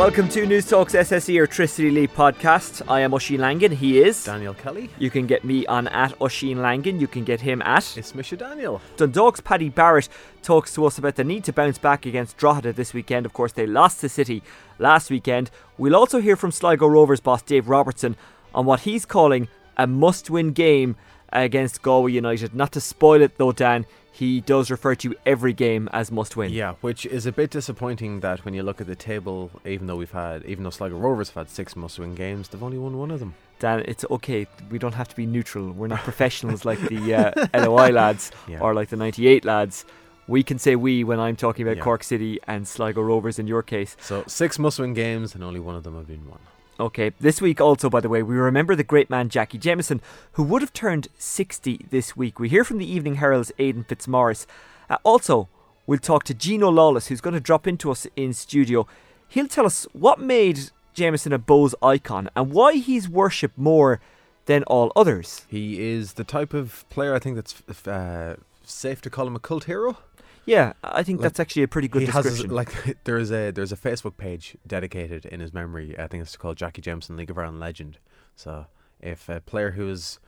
Welcome to Newstalk's SSE Airtricity League podcast. I am Oisín Langan. He is Daniel Kelly. You can get me on at Oisín Langan. You can get him at It's Misha Daniel. Dundalk's Paddy Barrett talks to us about the need to bounce back against Drogheda this weekend. Of course, they lost to City last weekend. We'll also hear from Sligo Rovers boss Dave Robertson on what he's calling a must-win game against Galway United. Not to spoil it though, Dan, he does refer to every game as must win. Yeah, which is a bit disappointing that when you look at the table, even though we've had, even though Sligo Rovers have had six must-win games, they've only won one of them. Dan, it's okay. We don't have to be neutral. We're not professionals like the uh, LOI lads Yeah. or like the 98 lads. We can say we when I'm talking about Yeah. Cork City and Sligo Rovers in your case. So six must-win games, and only one of them have been won. Okay, this week also, by the way, we remember the great man Jackie Jameson, who would have turned 60 this week. We hear from the Evening Herald's Aidan Fitzmaurice. Uh, also, we'll talk to Gino Lawless, who's going to drop into us in studio. He'll tell us what made Jameson a Bohs icon and why he's worshipped more than all others. He is the type of player I think that's uh, safe to call him a cult hero. Yeah, I think Like, that's actually a pretty good he description. has like there's a there's a Facebook page dedicated in his memory. I think it's called Jackie Jameson League of Ireland Legend. So if a player who is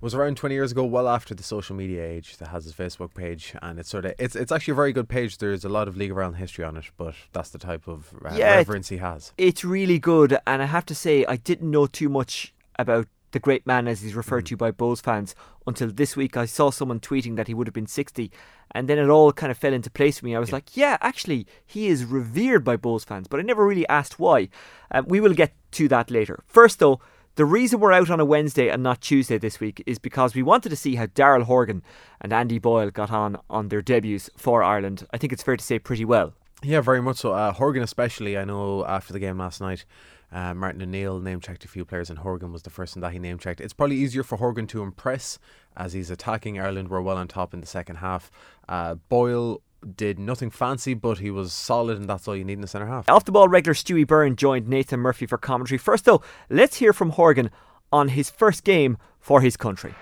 was around 20 years ago, well after the social media age, that has his Facebook page, and it's sort of it's it's actually a very good page. There's a lot of League of Ireland history on it, but that's the type of uh, Yeah, reverence he has. it's really good, and I have to say, I didn't know too much about the great man as he's referred Mm. to by Bulls fans until this week. I saw someone tweeting that he would have been 60, and then it all kind of fell into place for me. I was Yeah. like, yeah, actually, he is revered by Bulls fans, but I never really asked why. Um, we will get to that later. First, though, the reason we're out on a Wednesday and not Tuesday this week is because we wanted to see how Daryl Horgan and Andy Boyle got on on their debuts for Ireland. I think it's fair to say pretty well. Yeah, very much so. Uh, Horgan, especially, I know after the game last night, uh, Martin O'Neill name checked a few players, and Horgan was the first one that he name checked. It's probably easier for Horgan to impress as he's attacking Ireland. We're well on top in the second half. Uh, Boyle did nothing fancy, but he was solid, and that's all you need in the centre half. Off the ball regular Stewie Byrne joined Nathan Murphy for commentary. First, though, let's hear from Horgan on his first game for his country.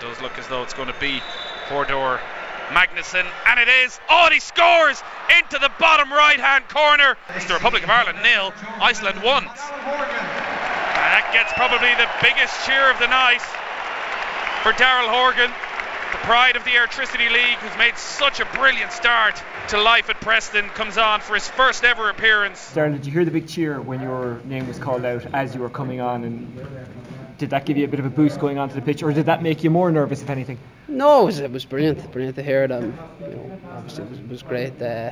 does look as though it's going to be Hörður Magnússon, and it is. Oh, and he scores into the bottom right hand corner. It's the Republic of Ireland nil, Iceland one. And that gets probably the biggest cheer of the night for Daryl Horgan, the pride of the Airtricity League, who's made such a brilliant start to life at Preston, comes on for his first ever appearance. Darren, did you hear the big cheer when your name was called out as you were coming on? And did that give you a bit of a boost going onto the pitch, or did that make you more nervous, if anything? No, it was, it was brilliant, brilliant to hear them. You know, obviously it was, it was great. Uh,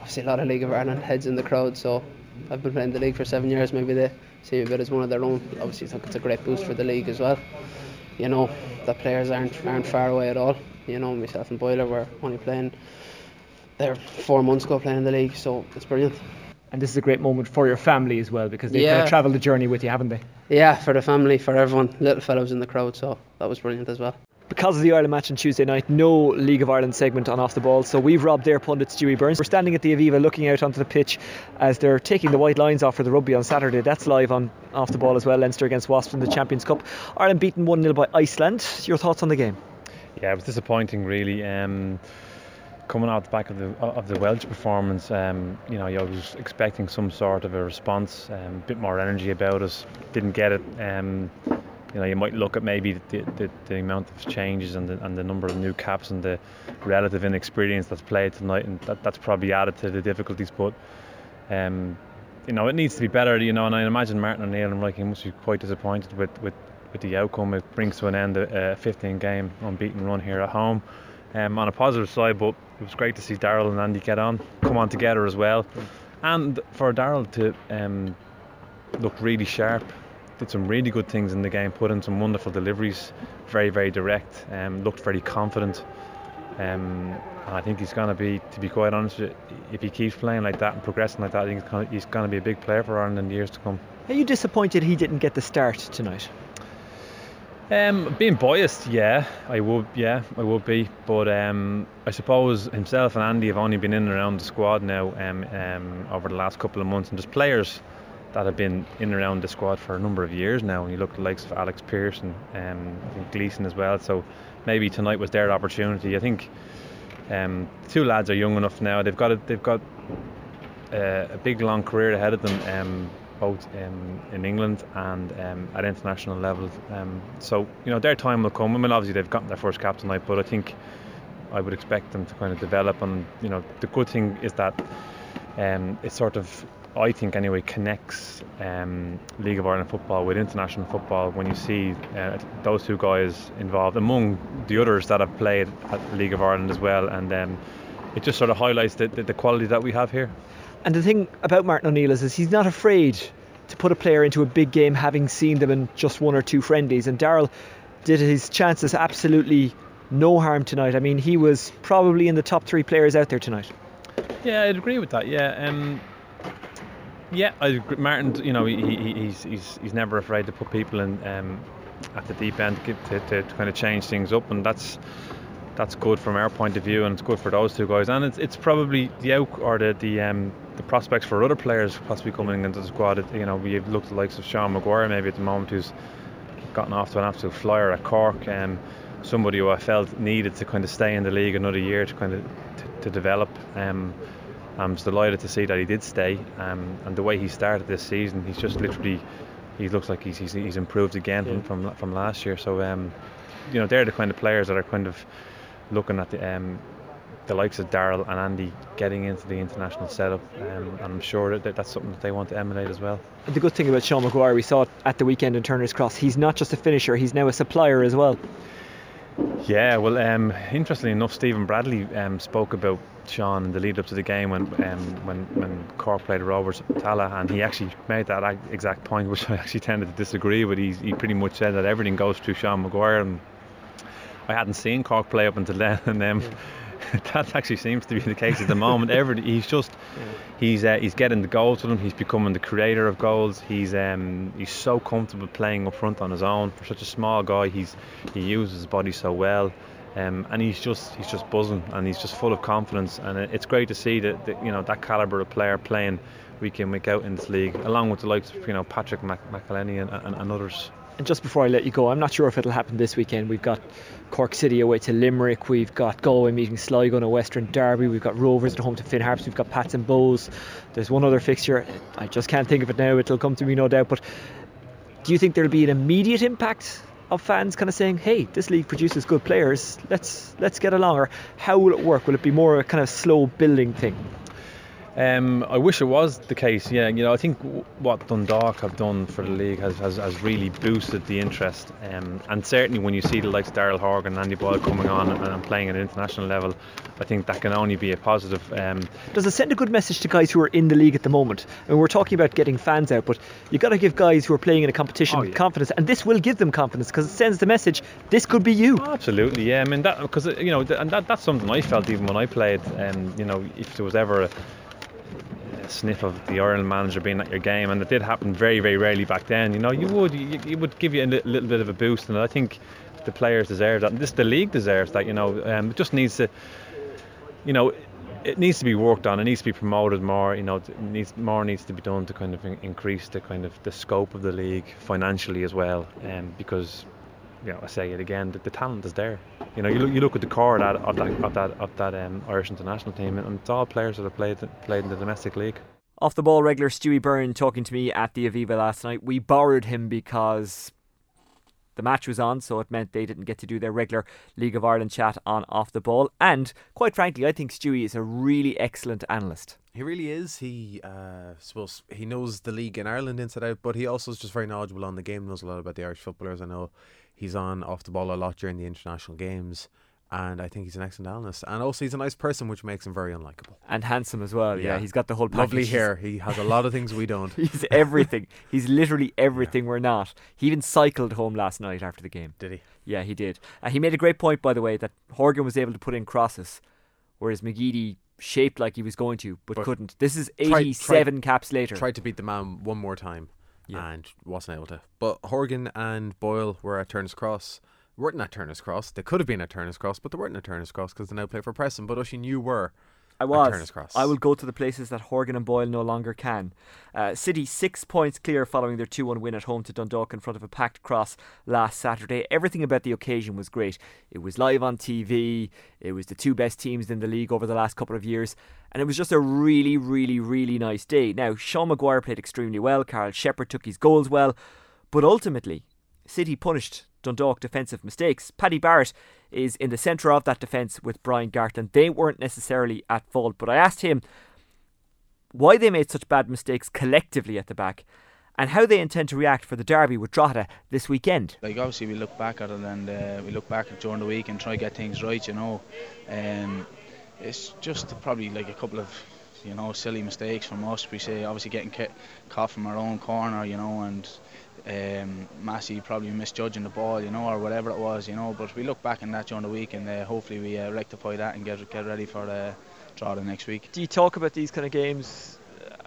obviously a lot of League of Ireland heads in the crowd, so I've been playing the league for seven years. Maybe they see me a bit as one of their own. Obviously, I think it's a great boost for the league as well. You know, the players aren't aren't far away at all. You know, myself and Boiler were only playing there four months ago playing in the league, so it's brilliant. And this is a great moment for your family as well, because they've kind Yeah. of travelled the journey with you, haven't they? Yeah, for the family, for everyone. Little fellows in the crowd, so that was brilliant as well. Because of the Ireland match on Tuesday night, no League of Ireland segment on Off the Ball, so we've robbed their pundit Stewie Burns. We're standing at the Aviva looking out onto the pitch as they're taking the white lines off for the rugby on Saturday. That's live on Off the Ball as well, Leinster against Wasps in the Champions Cup. Ireland beaten 1 0 by Iceland. Your thoughts on the game? Yeah, it was disappointing, really. Um, coming out the back of the of the Welsh performance, um, you know, I was expecting some sort of a response, um, a bit more energy about us. Didn't get it. Um, you know, you might look at maybe the, the, the amount of changes and the, and the number of new caps and the relative inexperience that's played tonight, and that, that's probably added to the difficulties. But um, you know, it needs to be better. You know, and I imagine Martin O'Neill and Roy Keane must be quite disappointed with, with, with the outcome. It brings to an end a, a 15 game unbeaten run here at home. Um, on a positive side, but it was great to see Daryl and Andy get on, come on together as well, and for Daryl to um, look really sharp. Did some really good things in the game, put in some wonderful deliveries, very, very direct, um, looked very confident. Um, and I think he's going to be, to be quite honest, if he keeps playing like that and progressing like that, I think he's going to be a big player for Ireland in the years to come. Are you disappointed he didn't get the start tonight? Um, being biased, yeah, I would, yeah, I would be. But um, I suppose himself and Andy have only been in and around the squad now um, um, over the last couple of months, and there's players that have been in and around the squad for a number of years now. And you look at the likes of Alex Pearce and um, Gleeson as well. So maybe tonight was their opportunity. I think um, two lads are young enough now. They've got a, they've got a, a big long career ahead of them. Um, both in, in England and um, at international level. Um, so you know their time will come. I mean, obviously they've gotten their first cap tonight, but I think I would expect them to kind of develop. And you know the good thing is that um, it sort of I think anyway connects um, League of Ireland football with international football when you see uh, those two guys involved among the others that have played at League of Ireland as well, and um, it just sort of highlights the, the, the quality that we have here. And the thing about Martin O'Neill is, is he's not afraid to put a player into a big game having seen them in just one or two friendlies. And Daryl did his chances absolutely no harm tonight. I mean, he was probably in the top three players out there tonight. Yeah, I'd agree with that. Yeah, um, yeah, I, Martin. You know, he, he, he's he's he's never afraid to put people in um, at the deep end to, to, to, kind of change things up, and that's that's good from our point of view, and it's good for those two guys. And it's, it's probably the out or the the um, the prospects for other players possibly coming into the squad. You know, we've looked at the likes of Sean Maguire maybe at the moment, who's gotten off to an absolute flyer at Cork. Um, somebody who I felt needed to kind of stay in the league another year to kind of to, to develop. Um, I'm delighted to see that he did stay, um, and the way he started this season, he's just literally, he looks like he's he's, he's improved again yeah. from, from from last year. So, um, you know, they're the kind of players that are kind of looking at the um, the likes of Daryl and Andy getting into the international setup, um, and I'm sure that that's something that they want to emulate as well. The good thing about Sean Maguire, we saw it at the weekend in Turner's Cross, he's not just a finisher, he's now a supplier as well. Yeah, well, um, interestingly enough, Stephen Bradley um, spoke about Sean in the lead up to the game when um, when when Cork played Rovers Tallaght, and he actually made that exact point, which I actually tended to disagree with. He, he pretty much said that everything goes through Sean Maguire and I hadn't seen Cork play up until then, and um, yeah. that actually seems to be the case at the moment. Every he's just yeah. he's uh, he's getting the goals to him. He's becoming the creator of goals. He's um, he's so comfortable playing up front on his own for such a small guy. He's he uses his body so well. Um, and he's just he's just buzzing and he's just full of confidence and it's great to see that, that you know that caliber of player playing week in week out in this league along with the likes of you know Patrick Mac- McEleney and, and, and others and just before I let you go, I'm not sure if it'll happen this weekend. We've got Cork City away to Limerick. We've got Galway meeting Sligo in a Western Derby. We've got Rovers at home to Finn Harps. We've got Pats and Bohs. There's one other fixture. I just can't think of it now. It'll come to me no doubt. But do you think there'll be an immediate impact of fans kind of saying, "Hey, this league produces good players. Let's let's get along"? Or how will it work? Will it be more a kind of slow building thing? Um, I wish it was the case. Yeah, you know, I think what Dundalk have done for the league has, has, has really boosted the interest. Um, and certainly when you see the likes of Daryl Horgan and Andy Boyle coming on and, and, playing at an international level, I think that can only be a positive. Um, Does it send a good message to guys who are in the league at the moment? I mean, we're talking about getting fans out, but you've got to give guys who are playing in a competition oh, yeah. confidence, and this will give them confidence because it sends the message: this could be you. Oh, absolutely, yeah. I mean, that because you know, and that, that's something I felt even when I played. Um, you know, if there was ever a sniff of the Ireland manager being at your game, and it did happen very, very rarely back then. You know, you would you, it would give you a little bit of a boost, and I think the players deserve that. And this the league deserves that. You know, um, it just needs to, you know. It needs to be worked on. It needs to be promoted more. You know, needs more needs to be done to kind of increase the kind of the scope of the league financially as well. Um, because you know, I say it again, the, the talent is there. You know, you look, you look at the core of that of that of that, of that um, Irish international team, and it's all players that have played played in the domestic league. Off the ball regular Stewie Byrne talking to me at the Aviva last night. We borrowed him because the match was on, so it meant they didn't get to do their regular League of Ireland chat on off the ball. And quite frankly, I think Stewie is a really excellent analyst. He really is. He uh, suppose he knows the league in Ireland inside out, but he also is just very knowledgeable on the game. Knows a lot about the Irish footballers. I know He's on off the ball a lot during the international games. And I think he's an excellent analyst. And also, he's a nice person, which makes him very unlikable. And handsome as well. Yeah, yeah. he's got the whole package. Lovely hair. He has a lot of things we don't. he's everything. he's literally everything yeah. we're not. He even cycled home last night after the game. Did he? Yeah, he did. Uh, he made a great point, by the way, that Horgan was able to put in crosses, whereas McGeady shaped like he was going to, but, but couldn't. This is 87 caps later. Tried to beat the man one more time yeah. and wasn't able to. But Horgan and Boyle were at Turner's Cross. weren't at Turner's Cross. They could have been at Turner's Cross, but they weren't at Turner's Cross because they now play for Preston. But Oisín, you were. I was. I will go to the places that Horgan and Boyle no longer can. Uh, City six points clear following their 2 1 win at home to Dundalk in front of a packed cross last Saturday. Everything about the occasion was great. It was live on TV, it was the two best teams in the league over the last couple of years, and it was just a really, really, really nice day. Now, Sean Maguire played extremely well, Karl Sheppard took his goals well, but ultimately, City punished Dundalk defensive mistakes. Paddy Barrett is in the centre of that defence with Brian Gartland. They weren't necessarily at fault, but I asked him why they made such bad mistakes collectively at the back and how they intend to react for the derby with Drogheda this weekend. Like obviously we look back at it and uh, we look back during the week and try to get things right, you know. Um, it's just probably like a couple of you know silly mistakes from us. We say obviously getting caught from our own corner, you know, and um, Massey probably misjudging the ball, you know, or whatever it was, you know. But we look back on that during the week and uh, hopefully we uh, rectify that and get get ready for the draw the next week. Do you talk about these kind of games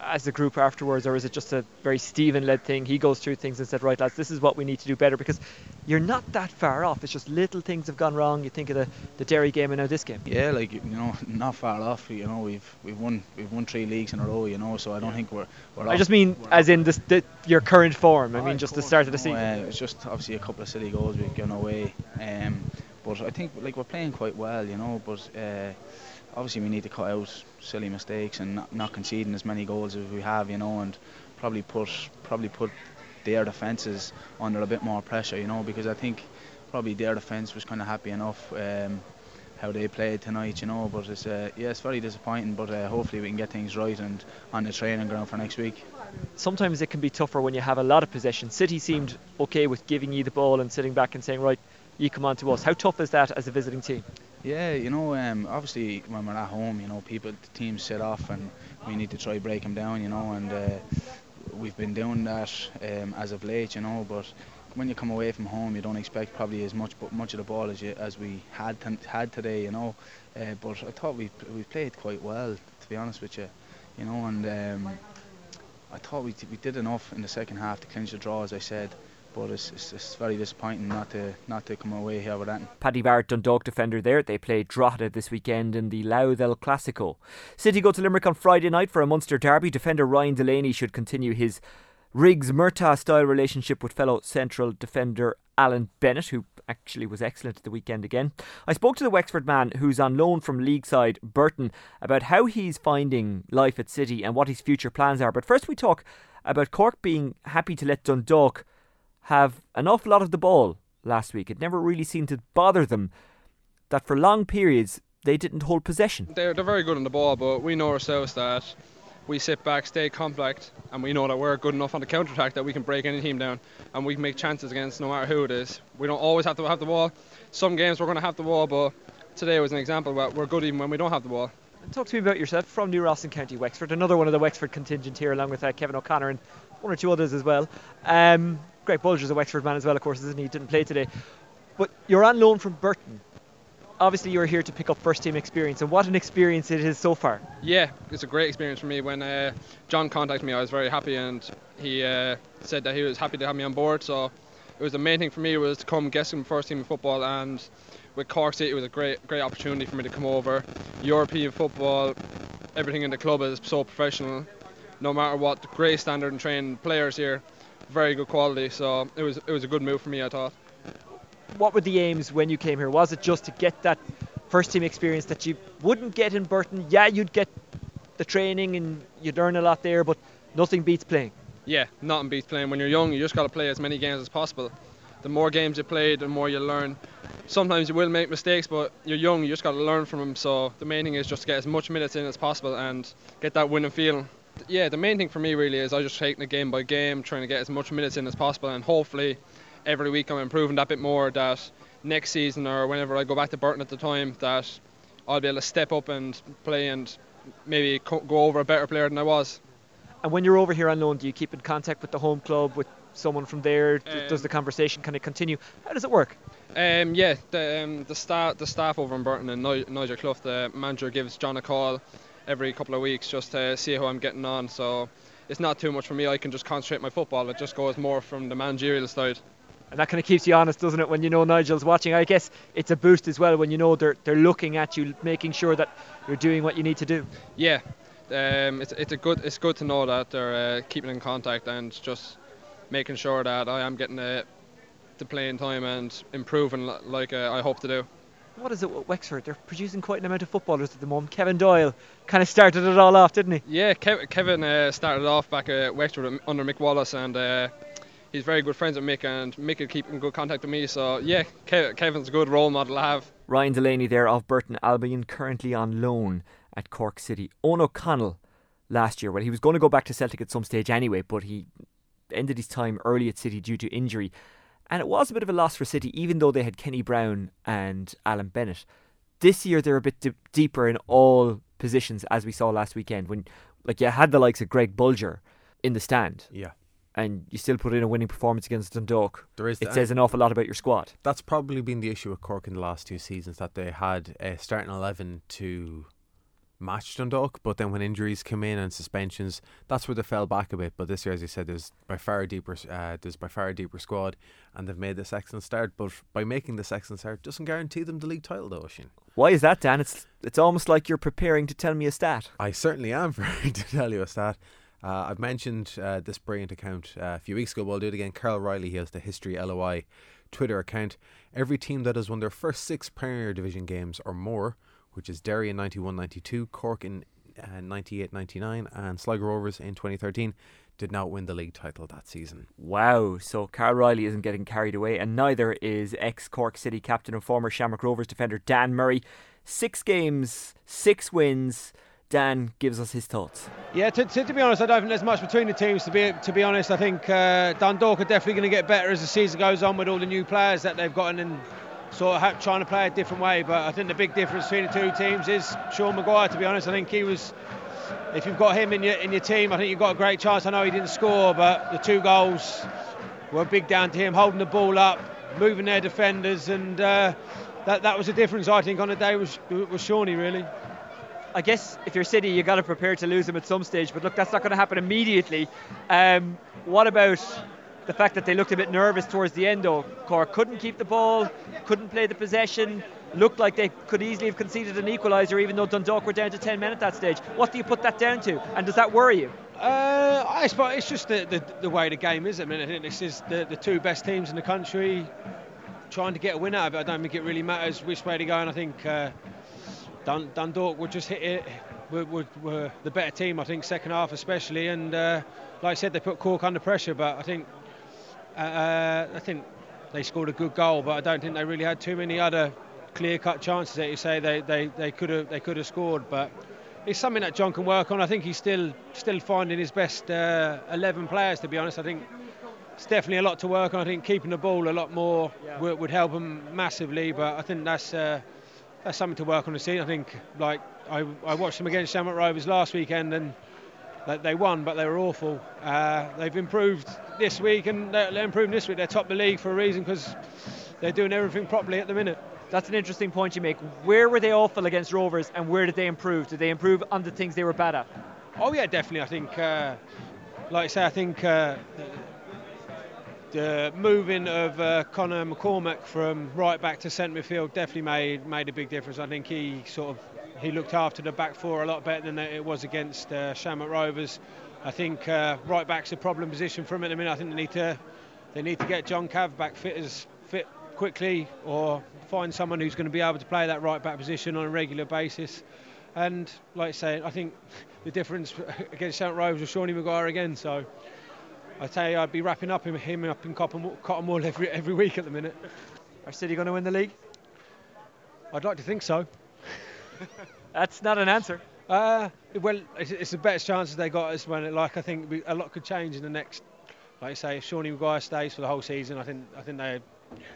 as a group afterwards, or is it just a very Stephen led thing? He goes through things and said, right, lads, this is what we need to do better because you're not that far off. It's just little things have gone wrong. You think of the, the Derry game and now this game. Yeah, like you know, not far off. You know, we've we've won we've won three leagues in a row. You know, so I don't think we're. we're I just mean as in this, the, your current form. I mean, just the start of the season. Uh, it's just obviously a couple of silly goals we've given away. Um, but I think like we're playing quite well. You know, but. Uh, obviously we need to cut out silly mistakes and not, not conceding as many goals as we have, you know, and probably put probably put their defences under a bit more pressure, you know, because I think probably their defence was kind of happy enough um, how they played tonight, you know. But it's uh, yeah, it's very disappointing. But uh, hopefully we can get things right and on the training ground for next week. Sometimes it can be tougher when you have a lot of possession. City seemed okay with giving you the ball and sitting back and saying, right, you come on to us. How tough is that as a visiting team? Yeah, you know, um, obviously when we're at home, you know, people, the teams set off and we need to try break them down, you know, and uh, we've been doing that um, as of late, you know, but when you come away from home, you don't expect probably as much much of the ball as you, as we had had today, you know. Uh, but I thought we we played quite well, to be honest with you, you know, and um, I thought we we did enough in the second half to clinch the draw, as I said but it's, it's, it's, very disappointing not to not to come away here with that. Paddy Barrett, Dundalk defender there. They play Drogheda this weekend in the Louth El Clasico. City go to Limerick on Friday night for a Munster derby. Defender Ryan Delaney should continue his Riggs Murtaugh style relationship with fellow central defender Alan Bennett, who actually was excellent at the weekend again. I spoke to the Wexford man who's on loan from league side Burton about how he's finding life at City and what his future plans are. But first, we talk about Cork being happy to let Dundalk have an awful lot of the ball last week. It never really seemed to bother them that for long periods they didn't hold possession. They're, they're very good on the ball, but we know ourselves that we sit back, stay compact, and we know that we're good enough on the counter attack that we can break any team down and we can make chances against no matter who it is. We don't always have to have the ball. Some games we're going to have the ball, but today was an example that we're good even when we don't have the ball. Talk to me about yourself from New Ross and County Wexford, another one of the Wexford contingent here, along with uh, Kevin O'Connor and one or two others as well. Um, Greg is a Wexford man as well, of course, isn't he? Didn't play today. But you're on loan from Burton. Obviously, you're here to pick up first team experience, and what an experience it is so far. Yeah, it's a great experience for me. When uh, John contacted me, I was very happy, and he uh, said that he was happy to have me on board. So it was the main thing for me was to come get some first team football, and with Cork City, it was a great, great opportunity for me to come over. European football, everything in the club is so professional. No matter what, the great standard and trained players here very good quality. So it was it was a good move for me, I thought. What were the aims when you came here? Was it just to get that first team experience that you wouldn't get in Burton? Yeah, you'd get the training and you'd learn a lot there, but nothing beats playing. Yeah, nothing beats playing. When you're young, you just got to play as many games as possible. The more games you play, the more you learn. Sometimes you will make mistakes, but you're young, you just got to learn from them. So the main thing is just to get as much minutes in as possible and get that winning feeling yeah, the main thing for me really is I just taking it game by game, trying to get as much minutes in as possible, and hopefully every week I'm improving that bit more. That next season or whenever I go back to Burton at the time, that I'll be able to step up and play and maybe go over a better player than I was. And when you're over here on loan, do you keep in contact with the home club, with someone from there? Um, does the conversation kind of continue? How does it work? Um, yeah, the, um, the staff the staff over in Burton and Nigel Clough, the manager, gives John a call every couple of weeks just to see how I'm getting on. So it's not too much for me. I can just concentrate my football. It just goes more from the managerial side. and that kind of keeps you honest, doesn't it? When you know Nigel's watching, I guess it's a boost as well when you know they're they're looking at you, making sure that you're doing what you need to do. Yeah, um, it's it's a good it's good to know that they're uh, keeping in contact and just making sure that I am getting the the playing time and improving like uh, I hope to do. What is it with Wexford? They're producing quite an amount of footballers at the moment. Kevin Doyle kind of started it all off, didn't he? Yeah, Kev- Kevin uh, started off back at Wexford under Mick Wallace and uh, he's very good friends with Mick, and Mick will keep in good contact with me. So yeah, Kev- Kevin's a good role model to have. Ryan Delaney there of Burton Albion, currently on loan at Cork City. Owen O'Connell last year, well, he was going to go back to Celtic at some stage anyway, but he ended his time early at City due to injury. And it was a bit of a loss for City, even though they had Kenny Brown and Alan Bennett. This year they're a bit d- deeper in all positions, as we saw last weekend. When, like, you had the likes of Greg Bolger in the stand. Yeah and you still put in a winning performance against Dundalk, there is it says an awful lot about your squad. That's probably been the issue with Cork in the last two seasons that they had a starting eleven to match Dundalk, but then when injuries come in and suspensions, that's where they fell back a bit. But this year, as you said, there's by far a deeper, uh, there's by far a deeper squad, and they've made this excellent start. But by making this excellent start, doesn't guarantee them the league title, though, Oisín. Why is that, Dan? It's it's almost like you're preparing to tell me a stat. I certainly am preparing to tell you a stat. Uh, I've mentioned uh, this brilliant account uh, a few weeks ago, but I'll do it again. Carl Riley, he has the History LOI Twitter account. Every team that has won their first six Premier Division games or more, which is Derry in 91 92, Cork in uh, 98 99, and Sligo Rovers in 2013, did not win the league title that season. Wow, so Carl Riley isn't getting carried away, and neither is ex Cork City captain and former Shamrock Rovers defender Dan Murray. Six games, six wins. Dan gives us his thoughts. Yeah, to, to, to, be honest, I don't think there's much between the teams. To be to be honest, I think uh, Dundalk are definitely going to get better as the season goes on with all the new players that they've gotten and sort of trying to play a different way. But I think the big difference between the two teams is Sean Maguire. To be honest, I think he was. If you've got him in your in your team, I think you've got a great chance. I know he didn't score, but the two goals were big down to him holding the ball up, moving their defenders, and uh, that that was a difference. I think on the day was was Shawnee really. I guess if you're City, you've got to prepare to lose them at some stage. But look, that's not going to happen immediately. Um, what about the fact that they looked a bit nervous towards the end? Though Cork couldn't keep the ball, couldn't play the possession. Looked like they could easily have conceded an equaliser, even though Dundalk were down to 10 men at that stage. What do you put that down to? And does that worry you? Uh, I suppose it's just the, the, the, way the game is. I mean, I think this is the, the two best teams in the country trying to get a win out of it. I don't think it really matters which way they go, and I think. Uh, Dun, Dundalk would just hit it. Were, were, were, the better team, I think, second half especially. And uh, like I said, they put Cork under pressure. But I think uh, I think they scored a good goal. But I don't think they really had too many other clear-cut chances that you say they they they could have they could have scored. But it's something that John can work on. I think he's still still finding his best uh, 11 players. To be honest, I think it's definitely a lot to work on. I think keeping the ball a lot more yeah. would, would, help him massively. But I think that's uh, that's something to work on the scene. I think like I, I watched them against Shamrock Rovers last weekend and they won, but they were awful. Uh, they've improved this week and they're, they're improving this week. They're top of the league for a reason because they're doing everything properly at the minute. That's an interesting point you make. Where were they awful against Rovers and where did they improve? Did they improve on the things they were bad at? Oh yeah, definitely. I think, uh, like I say, I think uh, the moving of uh, Conor McCormack from right back to centre midfield definitely made made a big difference. I think he sort of he looked after the back four a lot better than it was against uh, Shamrock Rovers. I think uh, right back's a problem position for him at the minute. I think they need to they need to get John Cav back fit as fit quickly, or find someone who's going to be able to play that right back position on a regular basis. And like I say, I think the difference against Shamrock Rovers was Shawnee Maguire again. So I tell you, I'd be wrapping up him, him up in cotton, cotton wool every every week at the minute. Are City going to win the league? I'd like to think so. That's not an answer. Uh, well, it's, it's the best chances they got is when, like, I think a lot could change in the next. Like I say, if Shawnee Maguire stays for the whole season, I think I think they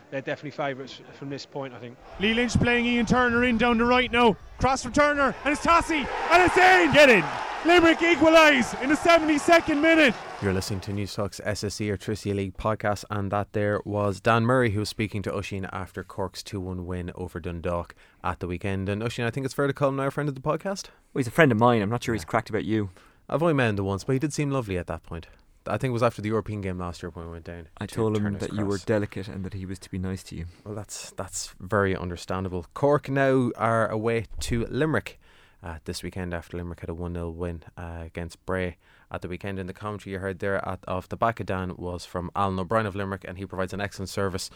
they're definitely favourites from this point, I think. Lee Lynch playing Ian Turner in down the right now. Cross from Turner, and it's Tosi, and it's in! Get in! Limerick equalise in the 72nd minute. You're listening to Newstalk's SSE Airtricity League podcast, and that there was Dan Murray who was speaking to Oisín after Cork's 2 1 win over Dundalk at the weekend. And Oisín, I think it's fair to call him now a friend of the podcast. Well, he's a friend of mine. I'm not sure he's cracked about you. I've only met him once, but he did seem lovely at that point. I think it was after the European game last year when we went down. I to told him that you were delicate and that he was to be nice to you. Well, that's that's very understandable. Cork now are away to Limerick uh, this weekend after Limerick had a 1 0 win uh, against Bray at the weekend. In the commentary you heard there at, off the back of Dan was from Alan O'Brien of Limerick, and he provides an excellent service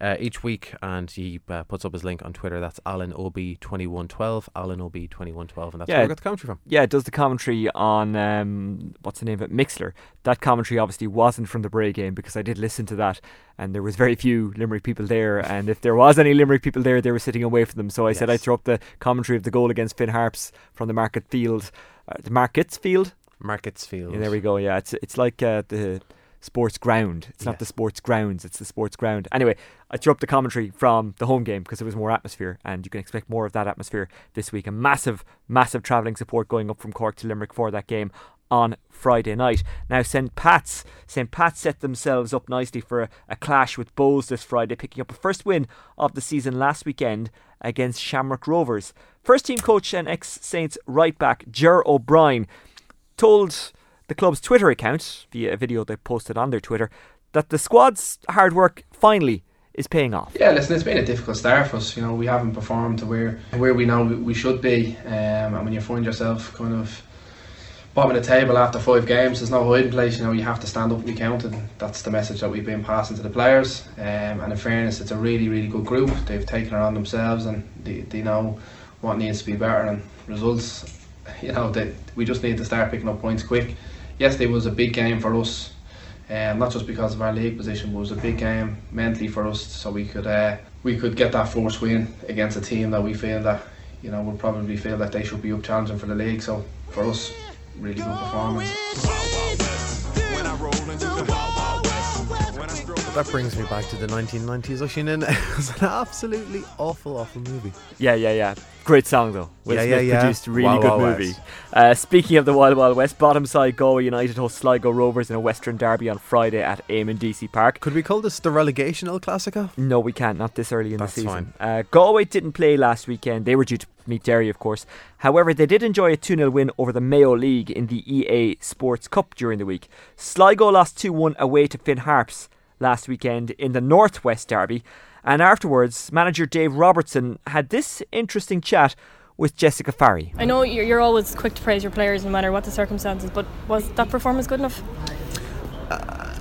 uh, each week. And he uh, puts up his link on Twitter. That's Alan OB2112, Alan OB2112, and that's Yeah. where we got the commentary from. Yeah, it does the commentary on um, what's the name of it, Mixlr. That commentary obviously wasn't from the Bray game because I did listen to that, and there was very few Limerick people there. And if there was any Limerick people there, they were sitting away from them. So I said I'd throw up the commentary of the goal against Finn Harps from the Market Field, uh, the Markets Field. Markets Field. Yeah, there we go. Yeah, it's it's like uh, the sports ground. It's not the sports grounds. It's the sports ground. Anyway, I threw up the commentary from the home game because there was more atmosphere, and you can expect more of that atmosphere this week. A massive, massive travelling support going up from Cork to Limerick for that game on Friday night. Now, St. Pat's, St. Pat's set themselves up nicely for a, a clash with Bohs this Friday, picking up a first win of the season last weekend against Shamrock Rovers. First team coach and ex Saints right back Ger O'Brien told the club's Twitter account via a video they posted on their Twitter that the squad's hard work finally is paying off. Yeah, listen, it's been a difficult start for us. You know, we haven't performed to where where we know we, should be, um, and when you find yourself kind of bottom of the table after five games, there's no hiding place. You know, you have to stand up and be counted. That's the message that we've been passing to the players. Um, and in fairness, it's a really, really good group. They've taken it on themselves, and they, they know what needs to be better. And results, you know, that we just need to start picking up points quick. Yesterday was a big game for us. Um, not just because of our league position, but it was a big game mentally for us, so we could uh, we could get that first win against a team that we feel that you know would probably feel that they should be up challenging for the league. So for us, really good performance. That brings me back to the 1990s, Oisin, and it was an absolutely awful, awful movie. Yeah, yeah, yeah. Great song though. Will Yeah, Smith yeah, yeah. produced a really Wild good Wild movie. Uh, speaking of the Wild Wild West, bottom side Galway United host Sligo Rovers in a Western derby on Friday at Eamonn Deacy Park. Could we call this the relegation El Clasico? No, we can't. Not this early in That's the season. fine. Uh, Galway didn't play last weekend. They were due to meet Derry, of course. However, they did enjoy a 2 0 win over the Mayo League in the EA Sports Cup during the week. Sligo lost 2 1 away to Finn Harps last weekend in the Northwest Derby. And afterwards, manager Dave Robertson had this interesting chat with Jessica Farry. I know you're, you're always quick to praise your players no matter what the circumstances, but was that performance good enough? Uh,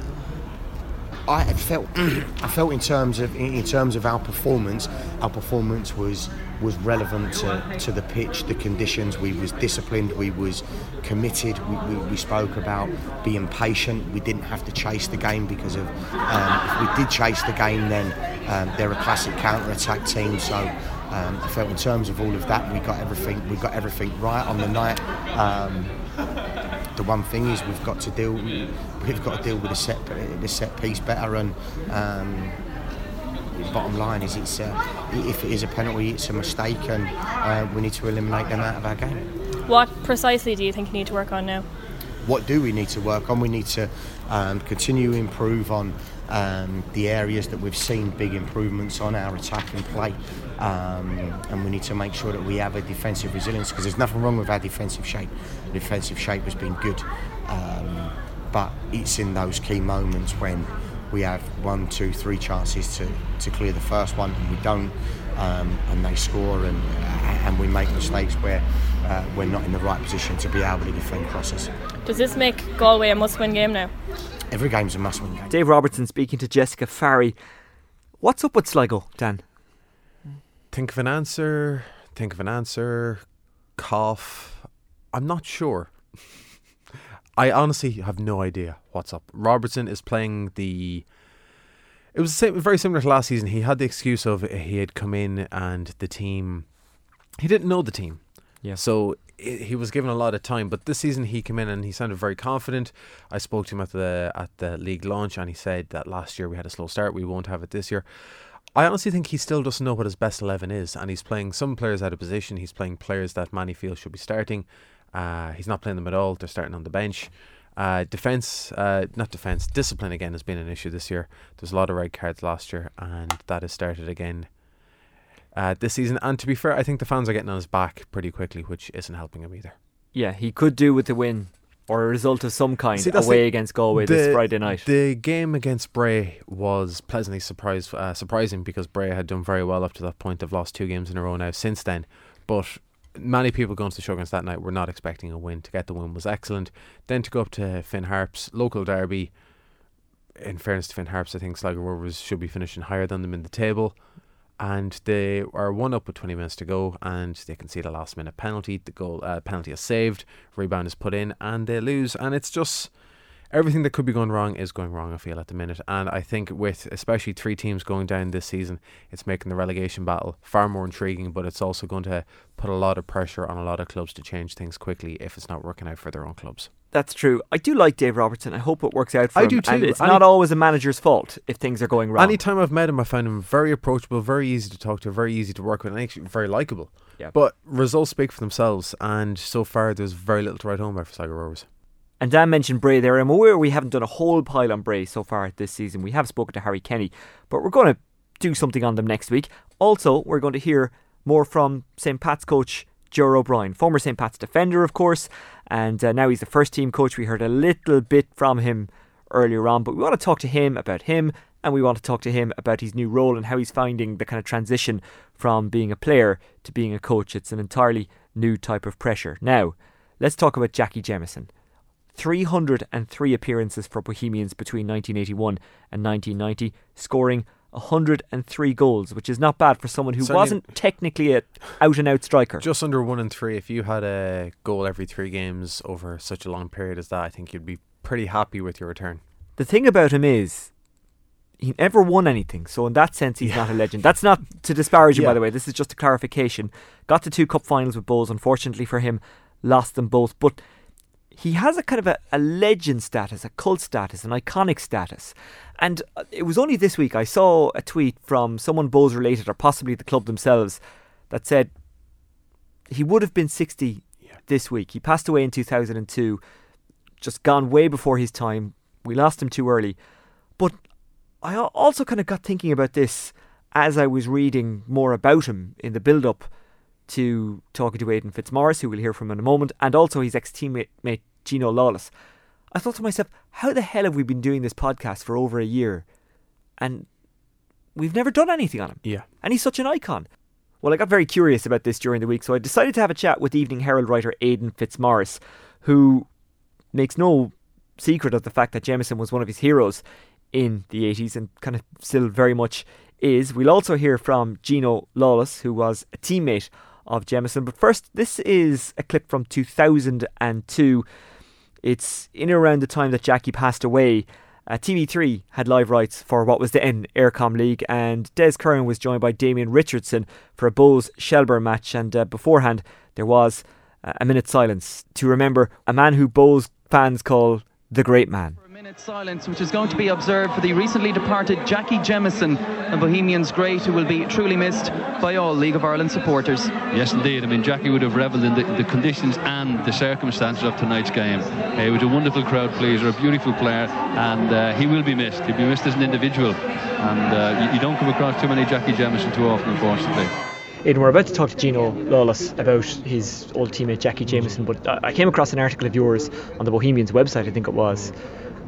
I felt I felt in terms of in terms of our performance, our performance was was relevant to, to the pitch, the conditions. We was disciplined, we was committed. We, we, we spoke about being patient. We didn't have to chase the game because of um, if we did chase the game, then um, they're a classic counter attack team. So um, I felt in terms of all of that, we got everything we got everything right on the night. Um, the one thing is we've got to deal we've got to deal with the set the set piece better and um, bottom line is it's uh, if it is a penalty it's a mistake and uh, we need to eliminate them out of our game. What precisely do you think you need to work on now? what do we need to work on? We need to um, continue to improve on um, the areas that we've seen big improvements on our attack and play. Um, and we need to make sure that we have a defensive resilience because there's nothing wrong with our defensive shape. The defensive shape has been good. Um, but it's in those key moments when we have one, two, three chances to, to clear the first one and we don't um, and they score and and we make mistakes where uh, we're not in the right position to be able to defend crosses. Does this make Galway a must win game now? Every game's a must-win game. Dave Robertson speaking to Jessica Farry. What's up with Sligo, Dan? Think of an answer. Think of an answer. Cough. I'm not sure. I honestly have no idea what's up. Robertson is playing the. It was the same, very similar to last season. He had the excuse of he had come in and the team. He didn't know the team. Yeah. So he was given a lot of time, but this season he came in and he sounded very confident. I spoke to him at the at the league launch, and he said that last year we had a slow start. We won't have it this year. I honestly think he still doesn't know what his best eleven is, and he's playing some players out of position. He's playing players that Manny feels should be starting. Uh, he's not playing them at all. They're starting on the bench. Uh, defense, uh, not defense, discipline again has been an issue this year. There's a lot of red cards last year, and that has started again uh, this season. And to be fair, I think the fans are getting on his back pretty quickly, which isn't helping him either. Yeah, he could do with the win or a result of some kind See, away the- against Galway this Friday night. The game against Bray was pleasantly surprised, uh, surprising because Bray had done very well up to that point. They've lost two games in a row now since then. But many people going to the Showgrounds that night were not expecting a win. To get the win was excellent. Then to go up to Finn Harps, local derby. In fairness to Finn Harps, I think Sligo Rovers should be finishing higher than them in the table. And they are one up with 20 minutes to go, and they concede a last minute penalty. The goal uh, penalty is saved, rebound is put in, and they lose. And it's just everything that could be going wrong is going wrong. I feel at the minute, and I think with especially three teams going down this season, it's making the relegation battle far more intriguing. But it's also going to put a lot of pressure on a lot of clubs to change things quickly if it's not working out for their own clubs. That's true. I do like Dave Robertson. I hope it works out for I him. do And too. it's Any- not always a manager's fault if things are going wrong. Anytime I've met him, I found him very approachable, very easy to talk to, very easy to work with, and actually very likable. Yeah. But results speak for themselves, and so far there's very little to write home about for Sligo Rovers. And Dan mentioned Bray there. I'm aware we haven't done a whole pile on Bray so far this season. We have spoken to Harry Kenny, but we're going to do something on them next week. Also, we're going to hear more from St. Pat's coach Ger O'Brien, former St. Pat's defender, of course, and uh, now he's the first team coach. We heard a little bit from him earlier on, but we want to talk to him about him and we want to talk to him about his new role and how he's finding the kind of transition from being a player to being a coach. It's an entirely new type of pressure. Now, let's talk about Jackie Jameson. 303 appearances for Bohemians between 1981 and 1990, scoring 103 goals, which is not bad for someone who Certainly- wasn't technically a out and out striker. Just under one in three. If you had a goal every three games over such a long period as that, I think you'd be pretty happy with your return. The thing about him is he never won anything, so in that sense he's not a legend. That's not to disparage him by the way. This is just a clarification. Got to two cup finals with Bohs, unfortunately for him, lost them both, but he has a kind of a, a legend status, a cult status, an iconic status. And uh, it was only this week I saw a tweet from someone Bohs related, or possibly the club themselves, that said he would have been 60 this week. He passed away in 2002, just gone way before his time. We lost him too early. But I also kind of got thinking about this as I was reading more about him in the build up to talking to Aidan Fitzmaurice, who we'll hear from in a moment, and also his ex teammate mate Gino Lawless. I thought to myself, how the hell have we been doing this podcast for over a year and we've never done anything on him? Yeah. And he's such an icon. Well, I got very curious about this during the week, so I decided to have a chat with Evening Herald writer Aidan Fitzmaurice, who makes no secret of the fact that Jameson was one of his heroes in the 80s and kind of still very much is. We'll also hear from Gino Lawless, who was a teammate of Jameson. But first, this is a clip from 2002. It's in around the time that Jackie passed away. Uh, TV3 had live rights for what was then eircom League, and Des Curran was joined by Damien Richardson for a Bohs Shelburne match. And uh, beforehand, there was uh, a minute's silence to remember a man who Bohs fans call the great man. Minute silence, which is going to be observed for the recently departed Jackie Jameson, a Bohemians great who will be truly missed by all League of Ireland supporters. Yes, indeed. I mean, Jackie would have revelled in the, the conditions and the circumstances of tonight's game. Uh, he was a wonderful crowd pleaser, a beautiful player, and uh, he will be missed. He'll be missed as an individual. And uh, you, you don't come across too many Jackie Jameson too often, unfortunately. Aidan, we're about to talk to Gino Lawless about his old teammate Jackie Jameson, but I I came across an article of yours on the Bohemians website, I think it was,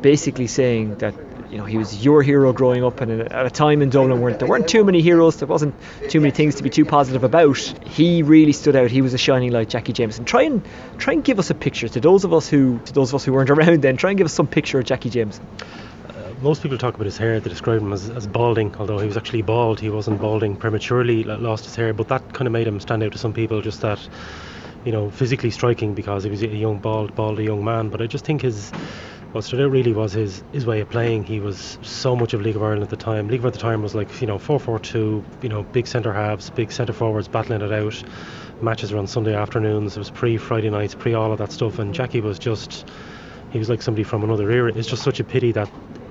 basically saying that you know he was your hero growing up, and at a time in Dublin where there weren't too many heroes, there wasn't too many things to be too positive about. He really stood out. He was a shining light, Jackie Jameson. Try and try and give us a picture to those of us who to those of us who weren't around then. Try and give us some picture of Jackie Jameson. Uh, most people talk about his hair. They describe him as, as balding, although he was actually bald. He wasn't balding prematurely, lo- lost his hair, but that kind of made him stand out to some people. Just that, you know, physically striking because he was a young, bald, baldy young man. But I just think his what stood out really was his his way of playing. He was so much of League of Ireland at the time. League of Ireland at the time was like you know 4-4-2, you know, big centre halves, big centre forwards battling it out. Matches were on Sunday afternoons. It was pre Friday nights, pre all of that stuff. And Jackie was just he was like somebody from another era. It's just such a pity that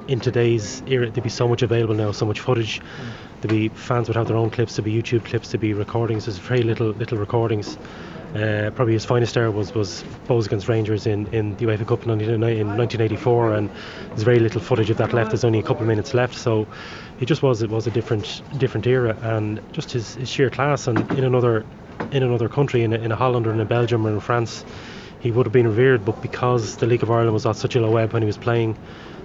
in today's era there'd be so much available now, so much footage. Mm. There'd be fans would have their own clips, there'd be YouTube clips, there'd be recordings. There's very little little recordings. Uh, probably his finest hour was was Bohs against Rangers in, in the UEFA Cup in 19- in 1984, and there's very little footage of that left. There's only a couple of minutes left, so it just was it was a different different era, and just his, his sheer class. And in another in another country, in a, in a Holland or in a Belgium or in France, he he would have been revered. But because the League of Ireland was at such a low ebb when he was playing,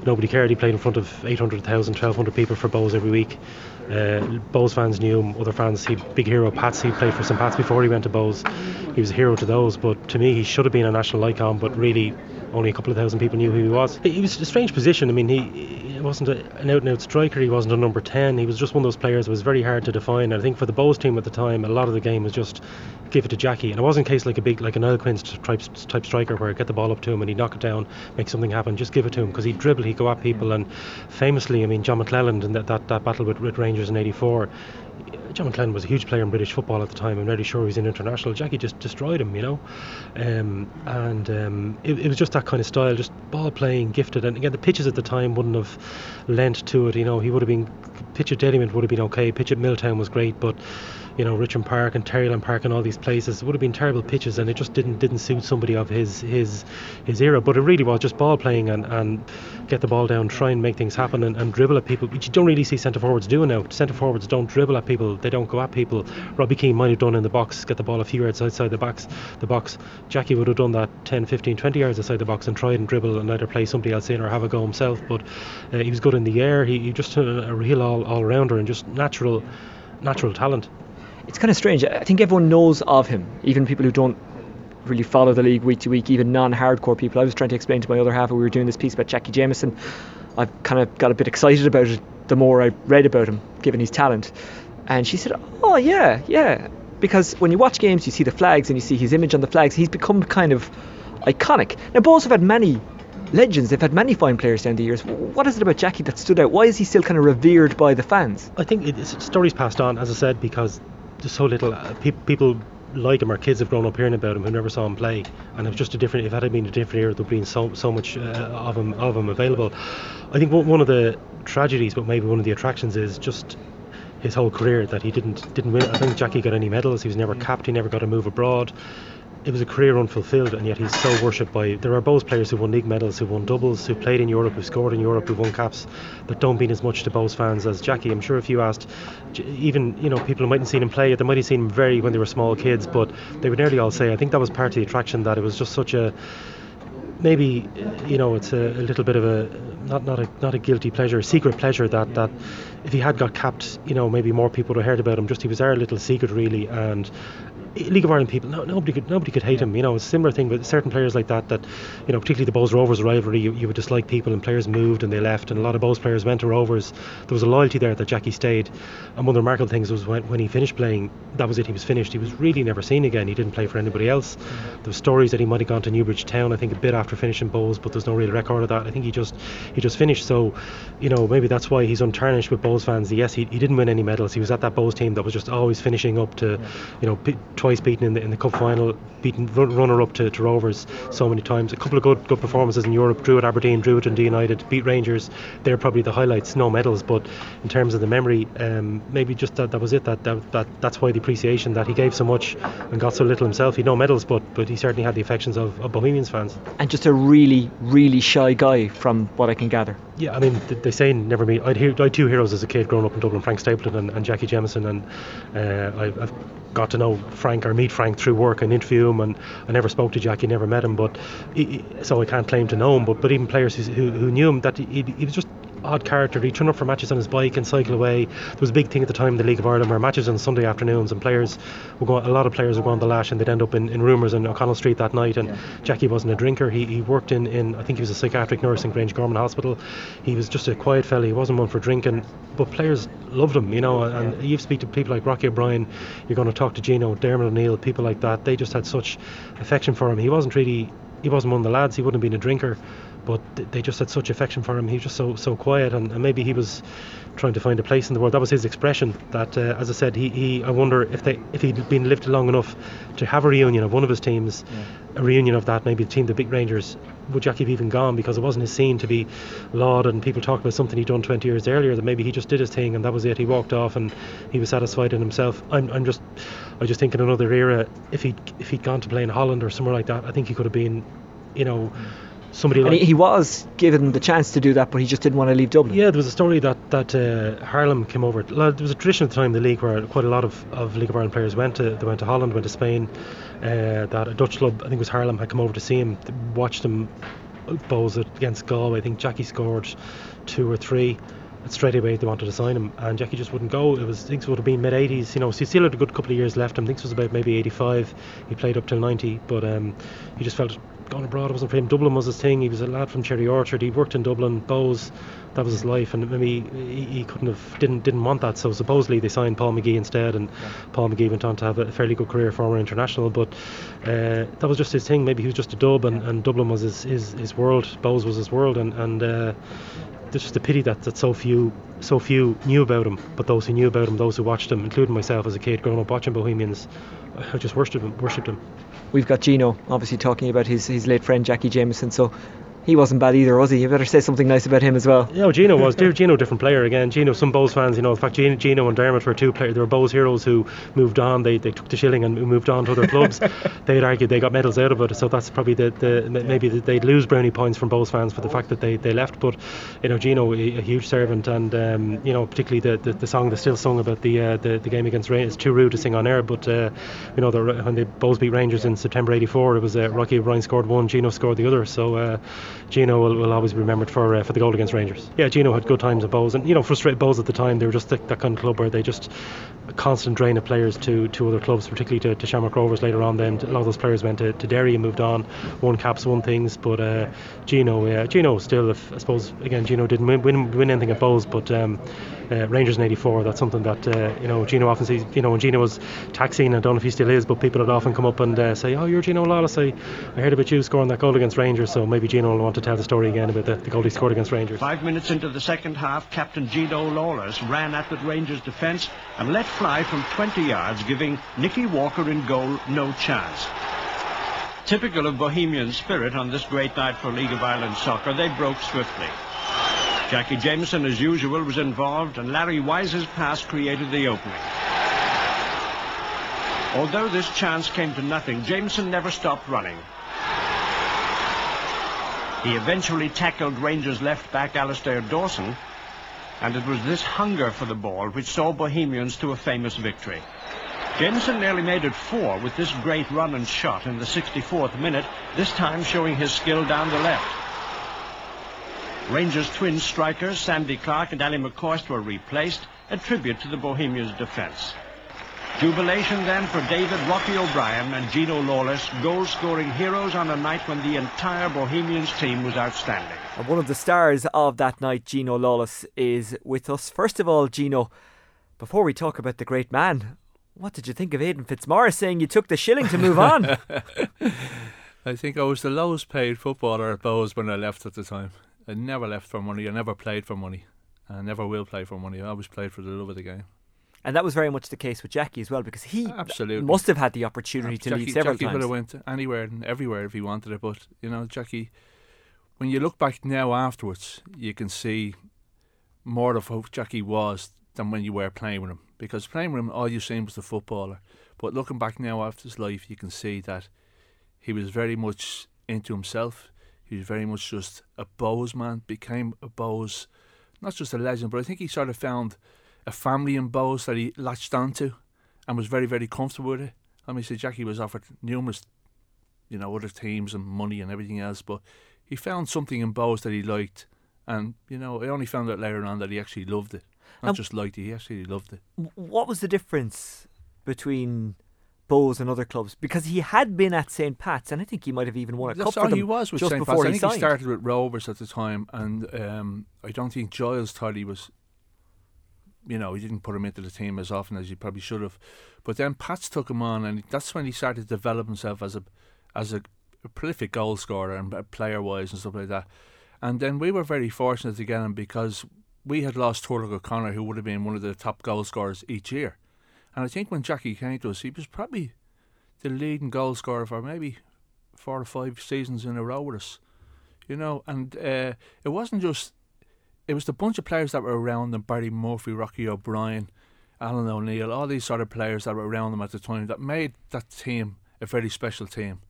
nobody cared. He played in front of 800,000, 1,200 people for Bohs every week. Uh, Bohs fans knew him, other fans, he big hero Pats, he played for St Pat's before he went to Bohs. He was a hero to those, but to me, he should have been a national icon, but really only a couple of thousand people knew who he was. He was a strange position. I mean, he, he wasn't a, an out and out striker. He wasn't a number ten. He was just one of those players. It was very hard to define. And I think for the Bohs team at the time, a lot of the game was just give it to Jackie. And it wasn't case like a big like an Niall Quinn type type striker where get the ball up to him and he'd knock it down, make something happen. Just give it to him because he'd dribble, he'd go at people. And famously, I mean, John McClelland in that, that, that battle with, with Rangers in '84 John McClelland was a huge player in British football at the time. I'm really sure he was in international. Jackie just destroyed him, you know. Um, and um, it, it, was just that kind of style, just ball playing, gifted. And again, the pitches at the time wouldn't have lent to it. You know, he would have been pitch at Dalymount would have been okay. Pitch at Milltown was great, but you know Richmond Park and Terryland Park and all these places would have been terrible pitches, and it just didn't didn't suit somebody of his his his era. But it really was just ball playing and, and get the ball down, try and make things happen, and, and dribble at people, which you don't really see centre forwards doing now. Centre forwards don't dribble at people; they don't go at people. Robbie Keane might have done in the box, get the ball a few yards outside the box. The box. Jackie would have done that 10, 15, 20 yards outside the box and tried and dribble and either play somebody else in or have a go himself. But uh, he was good in the air. He, he just a real all all rounder and just natural natural talent it's kind of strange. I think everyone knows of him, even people who don't really follow the league week to week, even non-hardcore people. I was trying to explain to my other half we were doing this piece about Jackie Jameson. I've kind of got a bit excited about it the more I read about him, given his talent. And she said, "Oh yeah, yeah," because when you watch games, you see the flags and you see his image on the flags. He's become kind of iconic. Now, Bohs have had many legends. They've had many fine players down the years. What is it about Jackie that stood out? Why is he still kind of revered by the fans? I think stories passed on, as I said, because so little uh, pe- people like him. Our kids have grown up hearing about him who never saw him play, and it's just a different. If it had been a different era, there'd been so so much uh, of him of him available. I think one of the tragedies, but maybe one of the attractions, is just his whole career that he didn't didn't win. I think Jackie got any medals. He was never capped. He never got a move abroad it was a career unfulfilled, and yet he's so worshipped by. There are both players who won league medals, who won doubles, who played in Europe, who scored in Europe, who won caps, that don't mean as much to Bohs fans as Jackie. I'm sure if you asked, even you know people who mightn't seen him play, they might have seen him very when they were small kids, but they would nearly all say, I think that was part of the attraction that it was just such a maybe you know it's a, a, little bit of a not not a not a guilty pleasure, a secret pleasure that that if he had got capped, you know maybe more people would have heard about him. Just he was our little secret really, and League of Ireland people, no, nobody could nobody could hate him. You know, it's a similar thing with certain players like that. That you know, particularly the Bohs Rovers rivalry, you, you would dislike people, and players moved and they left, and a lot of Bohs players went to Rovers. There was a loyalty there that Jackie stayed. And one of the remarkable things was when, when he finished playing, that was it. He was finished. He was really never seen again. He didn't play for anybody else. Mm-hmm. There were stories that he might have gone to Newbridge Town, I think, a bit after finishing Bohs, but there's no real record of that. I think he just he just finished. So, you know, maybe that's why he's untarnished with Bohs fans. Yes, he, he didn't win any medals. He was at that Bohs team that was just always finishing up to, you know, p- twice beaten in the in the cup final, beaten runner up to, to Rovers so many times. A couple of good good performances in Europe. Drew at Aberdeen, drew at Dundee United, beat Rangers. They're probably the highlights. No medals, but in terms of the memory, um, maybe just that, that was it. That, that that that's why the appreciation that he gave so much and got so little himself. He no medals, but but he certainly had the affections of, of Bohemians fans. And just a really really shy guy, from what I can gather. Yeah, I mean they say never meet. I'd hear I had two heroes as a kid growing up in Dublin: Frank Stapleton and, and Jackie Jameson, and uh, I, I've got to know Frank or meet Frank through work and interview him, and I never spoke to Jackie, never met him, but he, so I can't claim to know him. But but even players who, who knew him, that he, he was just odd character. He'd turn up for matches on his bike and cycle away. There was a big thing at the time in the League of Ireland where matches on Sunday afternoons and players would go. A lot of players would go on the lash and they'd end up in, in rumours in O'Connell Street that night. And yeah. Jackie wasn't a drinker. He, he worked in, in I think he was a psychiatric nurse in Grangegorman Hospital. He was just a quiet fella. He wasn't one for drinking. But players loved him, you know. And yeah. you speak to people like Rocky O'Brien. You're going to talk to Gino, Dermot O'Neill, people like that. They just had such affection for him. He wasn't really. He wasn't one of the lads. He wouldn't have been a drinker but they just had such affection for him. He was just so so quiet, and, and, maybe he was trying to find a place in the world. That was his expression. That, uh, as I said, he, he I wonder if they if he'd been lived long enough to have a reunion of one of his teams, yeah. a reunion of that maybe the team, the big Rangers. Would Jackie have even gone because it wasn't his scene to be lauded and people talk about something he'd done 20 years earlier that maybe he just did his thing and that was it. He walked off and he was satisfied in himself. I'm, I'm just I just think in another era if he if he'd gone to play in Holland or somewhere like that, I think he could have been, you know. Mm somebody and like he, he was given the chance to do that, but he just didn't want to leave Dublin. Yeah, there was a story that that uh, Haarlem came over. There was a tradition at the time in the league where quite a lot of, of League of Ireland players went to they went to Holland, went to Spain. Uh, that a Dutch club, I think it was Haarlem, had come over to see him, watched him Bohs against Galway. I think Jackie scored two or three. Straight away they wanted to sign him, and Jackie just wouldn't go. It was I think it would have been mid 80s, you know. So he still had a good couple of years left. I think it was about maybe 85. He played up till 90, but um, he just felt gone abroad wasn't for him. Dublin was his thing. He was a lad from Cherry Orchard. He worked in Dublin, Bohs. That was his life, and maybe he, he couldn't have didn't didn't want that. So supposedly they signed Paul McGee instead, and yeah. Paul McGee went on to have a fairly good career, former international. But uh, that was just his thing. Maybe he was just a dub, and, and Dublin was his, his, his world. Bohs was his world, and and uh, it's just a pity that, that so few so few knew about him. But those who knew about him, those who watched him, including myself as a kid growing up watching Bohemians, I just worshipped him. Worshipped him. We've got Gino obviously talking about his, his late friend Jackie Jameson. So he wasn't bad either, was he? You better say something nice about him as well. Yeah, Gino was. Gino, different player again. Gino, some Bohs fans, you know, in fact, Gino and Dermot were two players. They were Bohs heroes who moved on. They, they took the shilling and moved on to other clubs. they'd argue they got medals out of it. So that's probably the, the maybe they'd lose brownie points from Bohs fans for the fact that they, they left. But you know, Gino, a, a huge servant, and um, you know, particularly the, the, the song that's still sung about the uh, the, the game against Rangers. It's too rude to sing on air, but uh, you know, the, when the Bohs beat Rangers in September '84, it was uh, Rocky O'Brien scored one, Gino scored the other. So uh, Gino will, will always be remembered for uh, for the goal against Rangers. Yeah, Gino had good times at Bohs, and you know, frustrated Bohs at the time. They were just that, that kind of club where they just a constant drain of players to, to other clubs, particularly to, to Shamrock Rovers later on. Then a lot of those players went to, to Derry and moved on, won caps, won things. But uh, Gino, yeah, Gino still, if, I suppose, again, Gino didn't win, win, win anything at Bohs, but. Um, uh, Rangers in '84. That's something that uh, you know Gino often sees. You know when Gino was taxing, I don't know if he still is, but people would often come up and uh, say, "Oh, you're Gino Lawless. I, I heard about you scoring that goal against Rangers." So maybe Gino will want to tell the story again about the, the goal he scored against Rangers. Five minutes into the second half, Captain Gino Lawless ran at the Rangers defence and let fly from 20 yards, giving Nicky Walker in goal no chance. Typical of Bohemian spirit on this great night for League of Ireland soccer, they broke swiftly. Jackie Jameson, as usual, was involved, and Larry Wyse's pass created the opening. Although this chance came to nothing, Jameson never stopped running. He eventually tackled Rangers left back Alistair Dawson, and it was this hunger for the ball which saw Bohemians to a famous victory. Jameson nearly made it four with this great run and shot in the 64th minute, this time showing his skill down the left. Rangers twin strikers Sandy Clark and Ally McCoist were replaced, a tribute to the Bohemians' defence. Jubilation then for David Rocky O'Brien and Gino Lawless, goal-scoring heroes on a night when the entire Bohemians team was outstanding. And one of the stars of that night, Gino Lawless, is with us. First of all, Gino, before we talk about the great man, what did you think of Aidan Fitzmaurice saying you took the shilling to move on? I think I was the lowest paid footballer at Bohs when I left at the time. I never left for money. I never played for money. I never will play for money. I always played for the love of the game. And that was very much the case with Jackie as well, because he absolutely must have had the opportunity to Jackie, leave several Jackie times. could have went anywhere and everywhere if he wanted it, but you know, Jackie. When you look back now afterwards, you can see more of who Jackie was than when you were playing with him. Because playing with him, all you seen was the footballer. But looking back now after his life, you can see that he was very much into himself. He was very much just a Bohs man, became a Bohs, not just a legend, but I think he sort of found a family in Bohs that he latched onto and was very, very comfortable with it. I mean, so Jackie was offered numerous, you know, other teams and money and everything else, but he found something in Bohs that he liked. And, you know, I only found out later on that he actually loved it. Not um, just liked it, he actually loved it. What was the difference between Bohs and other clubs because he had been at St Pat's and I think he might have even won a That's cup for them he was with just St. before Pat's. I he think signed. he started with Rovers at the time, and um, I don't think Giles thought he was. You know, he didn't put him into the team as often as he probably should have, but then Pats took him on, and that's when he started to develop himself as a as a, a prolific goal scorer and player wise and stuff like that. And then we were very fortunate to get him because we had lost Turlough O'Connor, who would have been one of the top goal scorers each year. And I think when Jackie came to us, he was probably the leading goal scorer for maybe four or five seasons in a row with us. You know, and uh, it wasn't just it was the bunch of players that were around them, Barry Murphy, Rocky O'Brien, Alan O'Neill, all these sort of players that were around them at the time that made that team a very special team.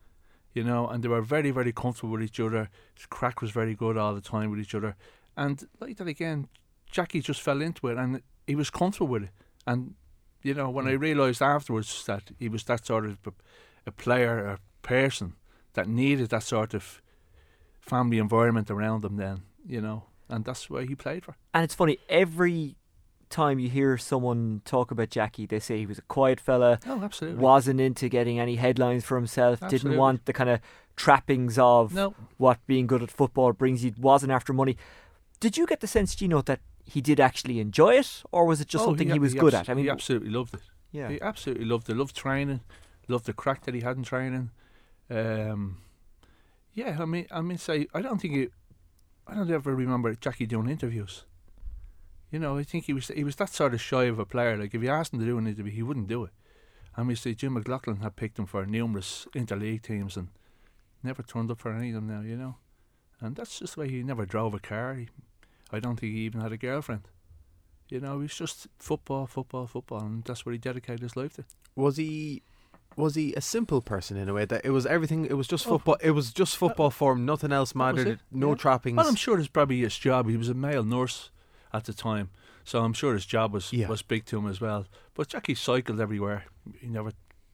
you know, and they were very, very comfortable with each other. His crack was very good all the time with each other, and like that again, Jackie just fell into it, and he was comfortable with it. And you know, when I mm. realised afterwards that he was that sort of a, player, a person that needed that sort of family environment around him, then you know, and that's why he played for. And it's funny every time you hear someone talk about Jackie, they say he was a quiet fella. Oh, absolutely. Wasn't into getting any headlines for himself. Absolutely. Didn't want the kind of trappings of No. what being good at football brings you. Wasn't after money. Did you get the sense, Gino, that he did actually enjoy it, or was it just Oh, something he, he, was he good abso- at? I mean, he absolutely loved it. Yeah. he absolutely loved it. Loved training, loved the crack that he had in training. Um, yeah, I mean, I mean, say, I don't think he, I don't ever remember Jackie doing interviews. You know, I think he was he was that sort of shy of a player. Like if you asked him to do an interview, he wouldn't do it. I mean, say Jim McLaughlin had picked him for numerous interleague teams and never turned up for any of them now. You know, and that's just the way he never drove a car. He, I don't think he even had a girlfriend. You know, he's just football, football, football, and that's what he dedicated his life to. Was he was he a simple person in a way that it was everything it was just Oh, football it was just football for him nothing else mattered no yeah. trappings Well, I'm sure it's probably his job. He was a male nurse at the time, so I'm sure his job was Yeah. was big to him as well. But Jackie cycled everywhere. He never,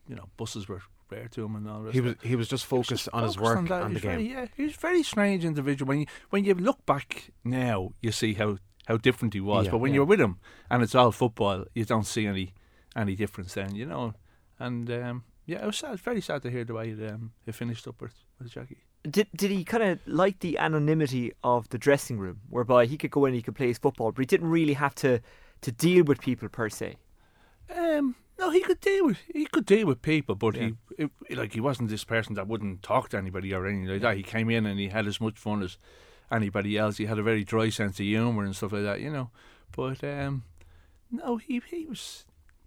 you know, buses were rare to him and all the he was he was just focused just on his focused work that. and He's the game yeah, he was a very strange individual. When you when you look back now, you see how, how different he was. Yeah, but when yeah. you're with him and it's all football, you don't see any any difference then, you know. And um, yeah, it was sad, very sad to hear the way it, um, it finished up with, with Jackie. did did he kind of like the anonymity of the dressing room, whereby he could go in, he could play his football, but he didn't really have to to deal with people per se. Um, no, he could deal with he could deal with people, but Yeah. he it, like he wasn't this person that wouldn't talk to anybody or anything like that. He came in and he had as much fun as anybody else. He had a very dry sense of humour and stuff like that, you know. But um, no, he he was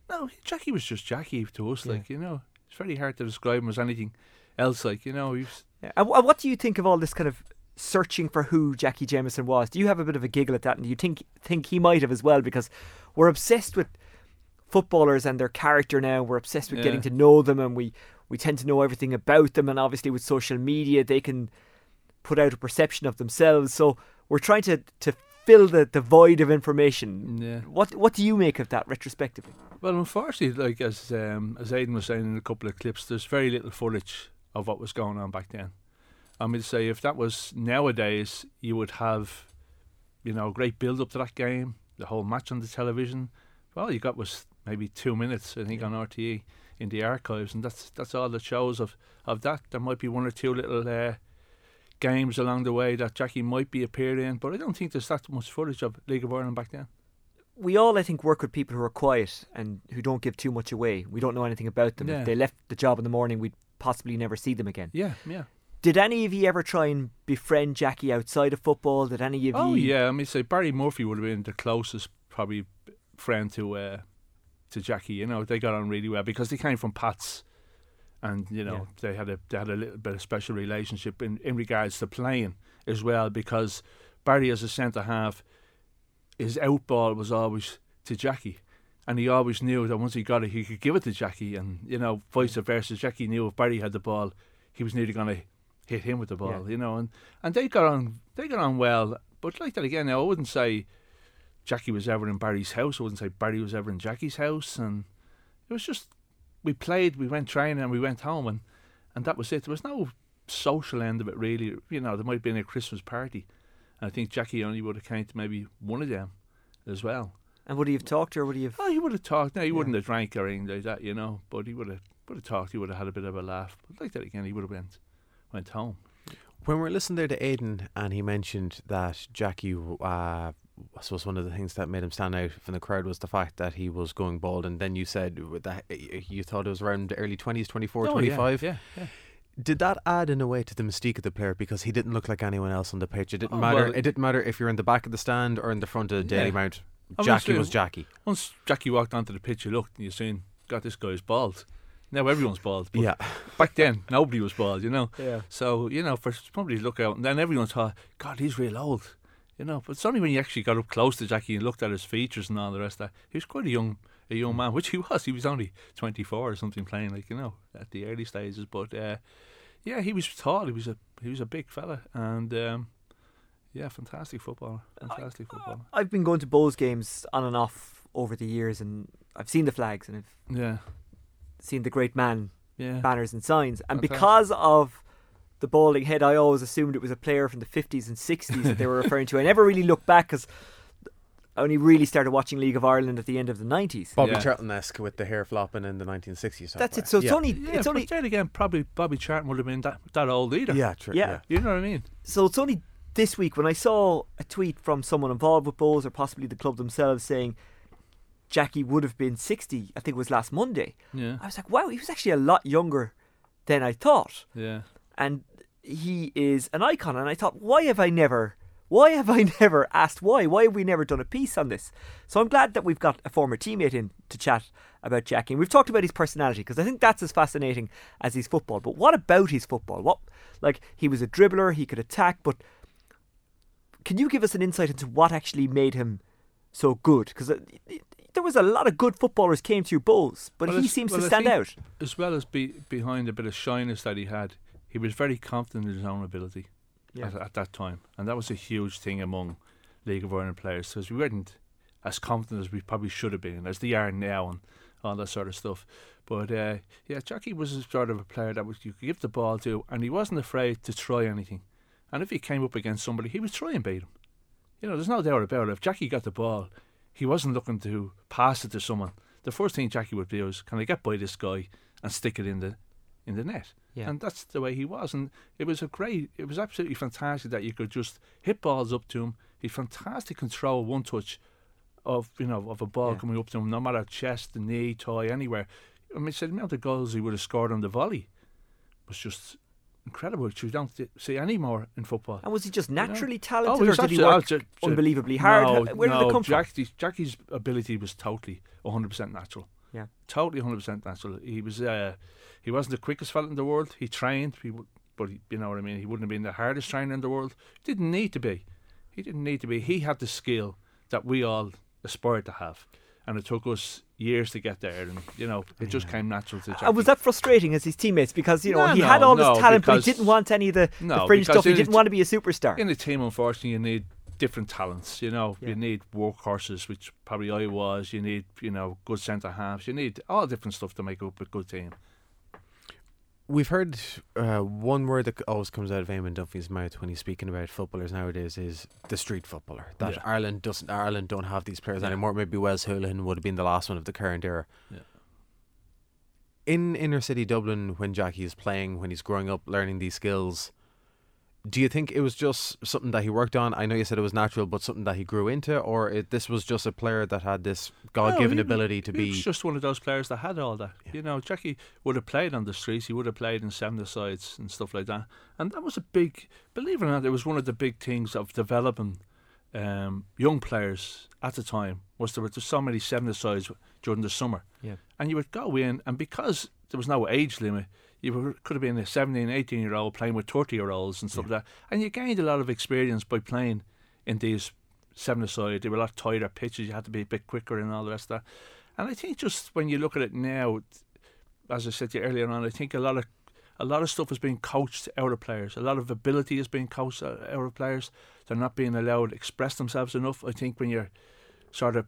no Jackie was just Jackie to us, Yeah. like you know. It's very hard to describe him as anything else, like you know. He was, Yeah. And, and what do you think of all this kind of searching for who Jackie Jameson was? Do you have a bit of a giggle at that, and do you think think he might have as well? Because we're obsessed with footballers and their character now. We're obsessed with Yeah. getting to know them, and we we tend to know everything about them. And obviously, with social media, they can put out a perception of themselves. So we're trying to to fill the, the void of information. Yeah. What what do you make of that retrospectively? Well, unfortunately, like as um, as Aidan was saying in a couple of clips, there's very little footage of what was going on back then. I mean, say if that was nowadays, you would have, you know, a great build up to that game, the whole match on the television. Well, you got was maybe two minutes, I think, on RTE in the archives, and that's that's all that shows of of that. There might be one or two little uh, games along the way that Jackie might be appearing in, but I don't think there's that much footage of League of Ireland back then. we all, I think, work with people who are quiet and who don't give too much away. We don't know anything about them. Yeah. If they left the job in the morning, we'd possibly never see them again. Yeah, yeah. Did any of you ever try and befriend Jackie outside of football? Did any of Oh you? Oh yeah, I mean, say Barry Murphy would have been the closest probably friend to uh, to Jackie. You know, they got on really well because they came from Pats, and you know they had a they had a little bit of special relationship in in regards to playing as well. Because Barry, as a centre half, his out ball was always to Jackie. And he always knew that once he got it, he could give it to Jackie, and you know, vice versa. Jackie knew if Barry had the ball, he was nearly going to hit him with the ball, Yeah. you know, and, and they got on they got on well. But like that again, I wouldn't say Jackie was ever in Barry's house. I wouldn't say Barry was ever in Jackie's house, and it was just we played, we went training, and we went home, and and that was it. There was no social end of it really. You know, there might have been a Christmas party, and I think Jackie only would have came to maybe one of them as well. And would he have talked or would he have? Oh, he would have talked. No, he wouldn't have drank or anything like that, you know. But he would have would have talked. He would have had a bit of a laugh. But like that again, he would have went went home. When we were listening there to Aidan and he mentioned that Jackie, uh, I suppose one of the things that made him stand out from the crowd was the fact that he was going bald. And then you said that you thought it was around the early 20s, 24, Oh, yeah, 25. yeah, yeah. Did that add in a way to the mystique of the player because he didn't look like anyone else on the pitch? It didn't Oh, matter. well- it didn't matter if you're in the back of the stand or in the front of the Daily Yeah. Mount. Jackie so was Jackie. Once Jackie walked onto the pitch, you looked and you seen, God, this guy's bald. Now everyone's bald. But Yeah. Back then, nobody was bald, you know. Yeah. So you know, for somebody to look out, and then everyone thought, God, he's real old. You know, but it's only when you actually got up close to Jackie and looked at his features and all the rest of that, he was quite a young, a young man, which he was. He was only twenty four or something, playing like you know at the early stages. But uh, Yeah, he was tall. He was a he was a big fella, and um, yeah, fantastic footballer. Fantastic footballer. I've been going to Bohs games on and off over the years, and I've seen the flags and I've Yeah. seen the great man Yeah. banners and signs. And Fantastic. because of the balding head, I always assumed it was a player from the 50s and 60s that they were referring to. I never really looked back because I only really started watching League of Ireland at the end of the 90s. Bobby Charlton-esque with the hair flopping in the 1960s. That's it. So it's Yeah. only Yeah, it's only then again, probably Bobby Charlton would have been that, that old either. Yeah, true. Yeah. yeah. You know what I mean? So it's only this week when I saw a tweet from someone involved with Bohs or possibly the club themselves saying Jackie would have been 60, I think it was last Monday. Yeah. I was like, wow, he was actually a lot younger than I thought. Yeah. And he is an icon. And I thought, why have I never, why have I never asked why? Why have we never done a piece on this? So I'm glad that we've got a former teammate in to chat about Jackie. And we've talked about his personality because I think that's as fascinating as his football. But what about his football? What, like, he was a dribbler, he could attack, but can you give us an insight into what actually made him so good? Because uh, there was a lot of good footballers came through Bohs, but Well, he seems well, to stand out. As well as be behind a bit of shyness that he had, he was very confident in his own ability Yeah. at, at that time. And that was a huge thing among League of Ireland players because we weren't as confident as we probably should have been, as they are now, and all that sort of stuff. But uh, yeah, Jackie was a sort of a player that was, you could give the ball to, and he wasn't afraid to try anything. And if he came up against somebody, he would try and beat him. You know, there's no doubt about it. If Jackie got the ball, he wasn't looking to pass it to someone. The first thing Jackie would do is, can I get by this guy and stick it in the in the net? Yeah. And that's the way he was. And it was a great, it was absolutely fantastic that you could just hit balls up to him. He fantastic control, one touch of you know of a ball Yeah. coming up to him, no matter chest, the knee, toe, anywhere. I mean, the amount of goals he would have scored on the volley was just incredible, which we don't see anymore in football. And was he just You know? naturally Oh, talented, or did he work oh, ju- ju- unbelievably hard? No, Where did no, it come from? Jackie's ability was totally 100% natural. Yeah. Totally 100% natural. He was uh, he wasn't the quickest fella in the world. He trained, he, w- but he, you know what I mean. He wouldn't have been the hardest trainer in the world. He didn't need to be. He didn't need to be. He had the skill that we all aspired to have, and it took us years to get there. And you know, it just came natural to Jackie. And was that frustrating as his teammates? Because you know No, he no, had all no, this talent, but he didn't want any of the, the fringe stuff. He didn't t- want to be a superstar. In the team, unfortunately, you need different talents. You know, you need workhorses, which probably I was. You need, you know, good centre halves. You need all different stuff to make up a good team. We've heard uh, one word that always comes out of Eamon Dunphy's mouth when he's speaking about footballers nowadays is the street footballer. That Yeah. Ireland doesn't. Ireland don't have these players Yeah. anymore. Maybe Wes Hoolahan would have been the last one of the current era. Yeah. In inner city Dublin, when Jackie is playing, when he's growing up, learning these skills, do you think it was just something that he worked on? I know you said it was natural, but something that he grew into, or it, this was just a player that had this God-given No, ability to be? was just one of those players that had all that. You know, Jackie would have played on the streets. He would have played in seven sides and stuff like that. And that was a big, believe it or not, it was one of the big things of developing um, young players at the time. Was there were just so many seven sides during the summer. Yeah. And you would go in, and because there was no age limit, you could have been a 17, 18 year old playing with 30 year olds and stuff like that. And you gained a lot of experience by playing in these seven aside. They were a lot tighter pitches, you had to be a bit quicker and all the rest of that. And I think just when you look at it now, as I said to you earlier on, I think a lot of a lot of stuff is being coached out of players. A lot of ability is being coached out out of players. They're not being allowed to express themselves enough. I think when you're sort of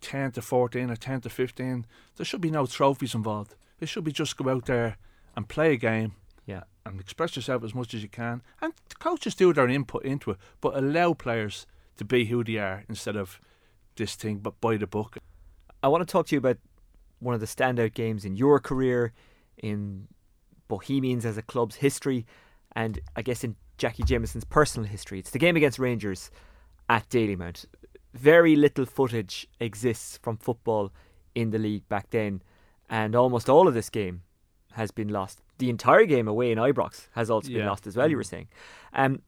10 to 14 or 10 to 15, there should be no trophies involved. It should be just go out there and play a game Yeah. and express yourself as much as you can. And coaches do their input into it, but allow players to be who they are instead of this thing, but by the book. I want to talk to you about one of the standout games in your career, in Bohemians as a club's history, and I guess in Jackie Jameson's personal history. It's the game against Rangers at Dalymount. Very little footage exists from football in the league back then, and almost all of this game has been lost. The entire game away in Ibrox has also been lost as well. You were saying. Um,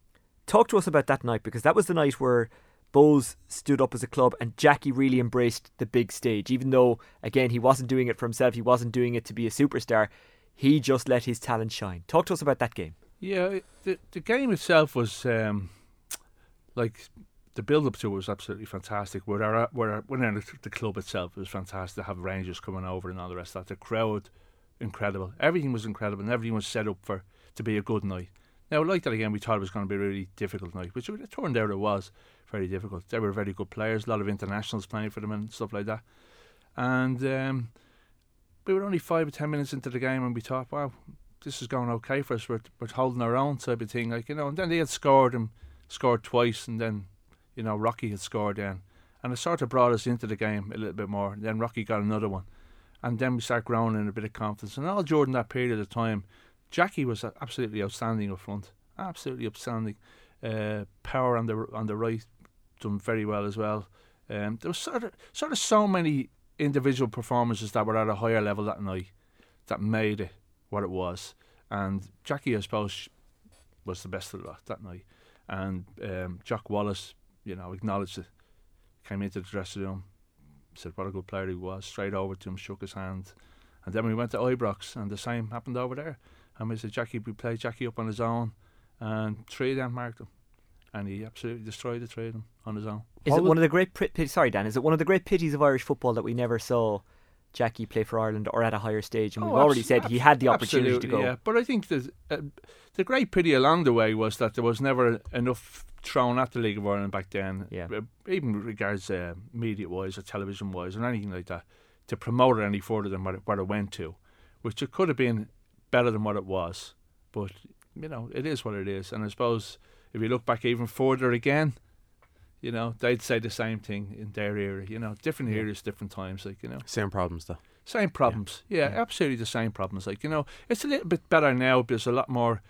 talk to us about that night because that was the night where Bohs stood up as a club and Jackie really embraced the big stage. Even though, again, he wasn't doing it for himself, he wasn't doing it to be a superstar. He just let his talent shine. Talk to us about that game. Yeah, the the game itself was um, like the build up to it was absolutely fantastic. Where our where our, when the club itself it was fantastic to have Rangers coming over and all the rest of that. The crowd, incredible. Everything was incredible, and everything was set up for to be a good night. Now, like that again, we thought it was going to be a really difficult night, which it turned out it was very difficult. They were very good players, a lot of internationals playing for them and stuff like that. And um, we were only five or ten minutes into the game, and we thought, wow, this is going okay for us. We're, we're holding our own type of thing, like you know. And then they had scored and scored twice, and then you know Rocky had scored then, and it sort of brought us into the game a little bit more. And then Rocky got another one, and then we start growing in a bit of confidence. And all during that period of time, Jackie was absolutely outstanding up front, absolutely outstanding. Uh, power on the on the right, done very well as well. Um, there was sort of sort of so many individual performances that were at a higher level that night that made it what it was. And Jackie, I suppose, was the best of the lot that night. And um, Jock Wallace, you know, acknowledged it, came into the dressing room, said what a good player he was, straight over to him, shook his hand. And then we went to Ibrox, and the same happened over there. And we said, Jackie, we played Jackie up on his own, and three of them marked him. And he absolutely destroyed the three of them on his own. Is it one of the great pit- sorry Dan? Is it one of the great pities of Irish football that we never saw Jackie play for Ireland or at a higher stage? And Oh, we've already abs- said he had the opportunity to go. Yeah, but I think the uh, the great pity along the way was that there was never enough thrown at the League of Ireland back then. Yeah. uh, even regards uh, media wise or television wise or anything like that to promote it any further than what it, what it went to, which it could have been better than what it was. But you know, it is what it is, and I suppose if you look back even further again. You know, they'd say the same thing in their era. You know, different Yeah. eras, different times. Like you know, Same problems though. same problems. Yeah, absolutely the same problems. Like, you know, it's a little bit better now. There's a lot more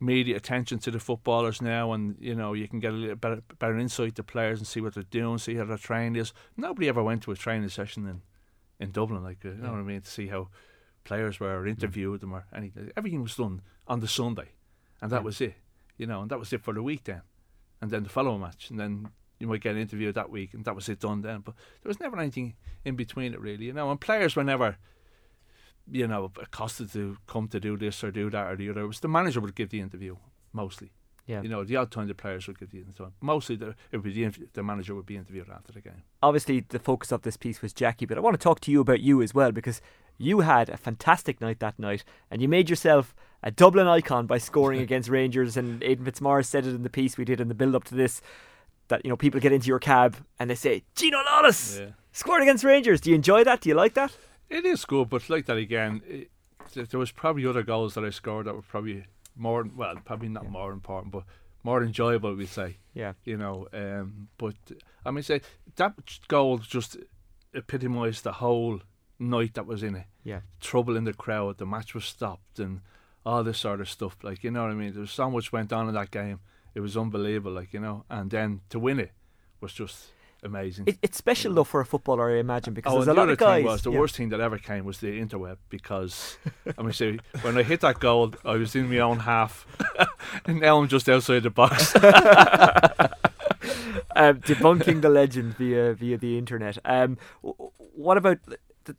media attention to the footballers now, and, you know, you can get a little better, better insight to players and see what they're doing, see how their training is. Nobody ever went to a training session in, in Dublin, like, uh, you know what I mean, to see how players were or interviewed them or anything. Everything was done on the Sunday, and that Yeah. was it, you know, and that was it for the week then. And then the following match, and then you might get an interview that week, and that was it done then. But there was never anything in between it, really, you know. And players were never, you know, accosted to come to do this or do that or the other. It was the manager would give the interview mostly. Yeah. You know, the odd time the players would give the interview. Mostly, the, it would be the, inf- the manager would be interviewed after the game. Obviously, the focus of this piece was Jackie, but I want to talk to you about you as well because you had a fantastic night that night, and you made yourself a Dublin icon by scoring against Rangers. And Aidan Fitzmaurice said it in the piece we did in the build up to this that you know people get into your cab and they say Gino Lawless Yeah. scored against Rangers. Do you enjoy that? Do you like that? It is good, but like that again, it, there was probably other goals that I scored that were probably more, well, probably not more important, but more enjoyable, we'd say. Yeah. You know, um, but I mean, say that goal just epitomised the whole night that was in it. Yeah. Trouble in the crowd, the match was stopped, and all this sort of stuff. Like, you know what I mean? There was so much went on in that game. It was unbelievable, like, you know, and then to win it was just amazing. It, it's special though for a footballer, I imagine, because Oh, there's a the lot of guys. thing was the yeah. worst thing that ever came was the interweb because I mean, see, when I hit that goal, I was in my own half, and now I'm just outside the box. um, debunking the legend via via the internet. Um, what about the,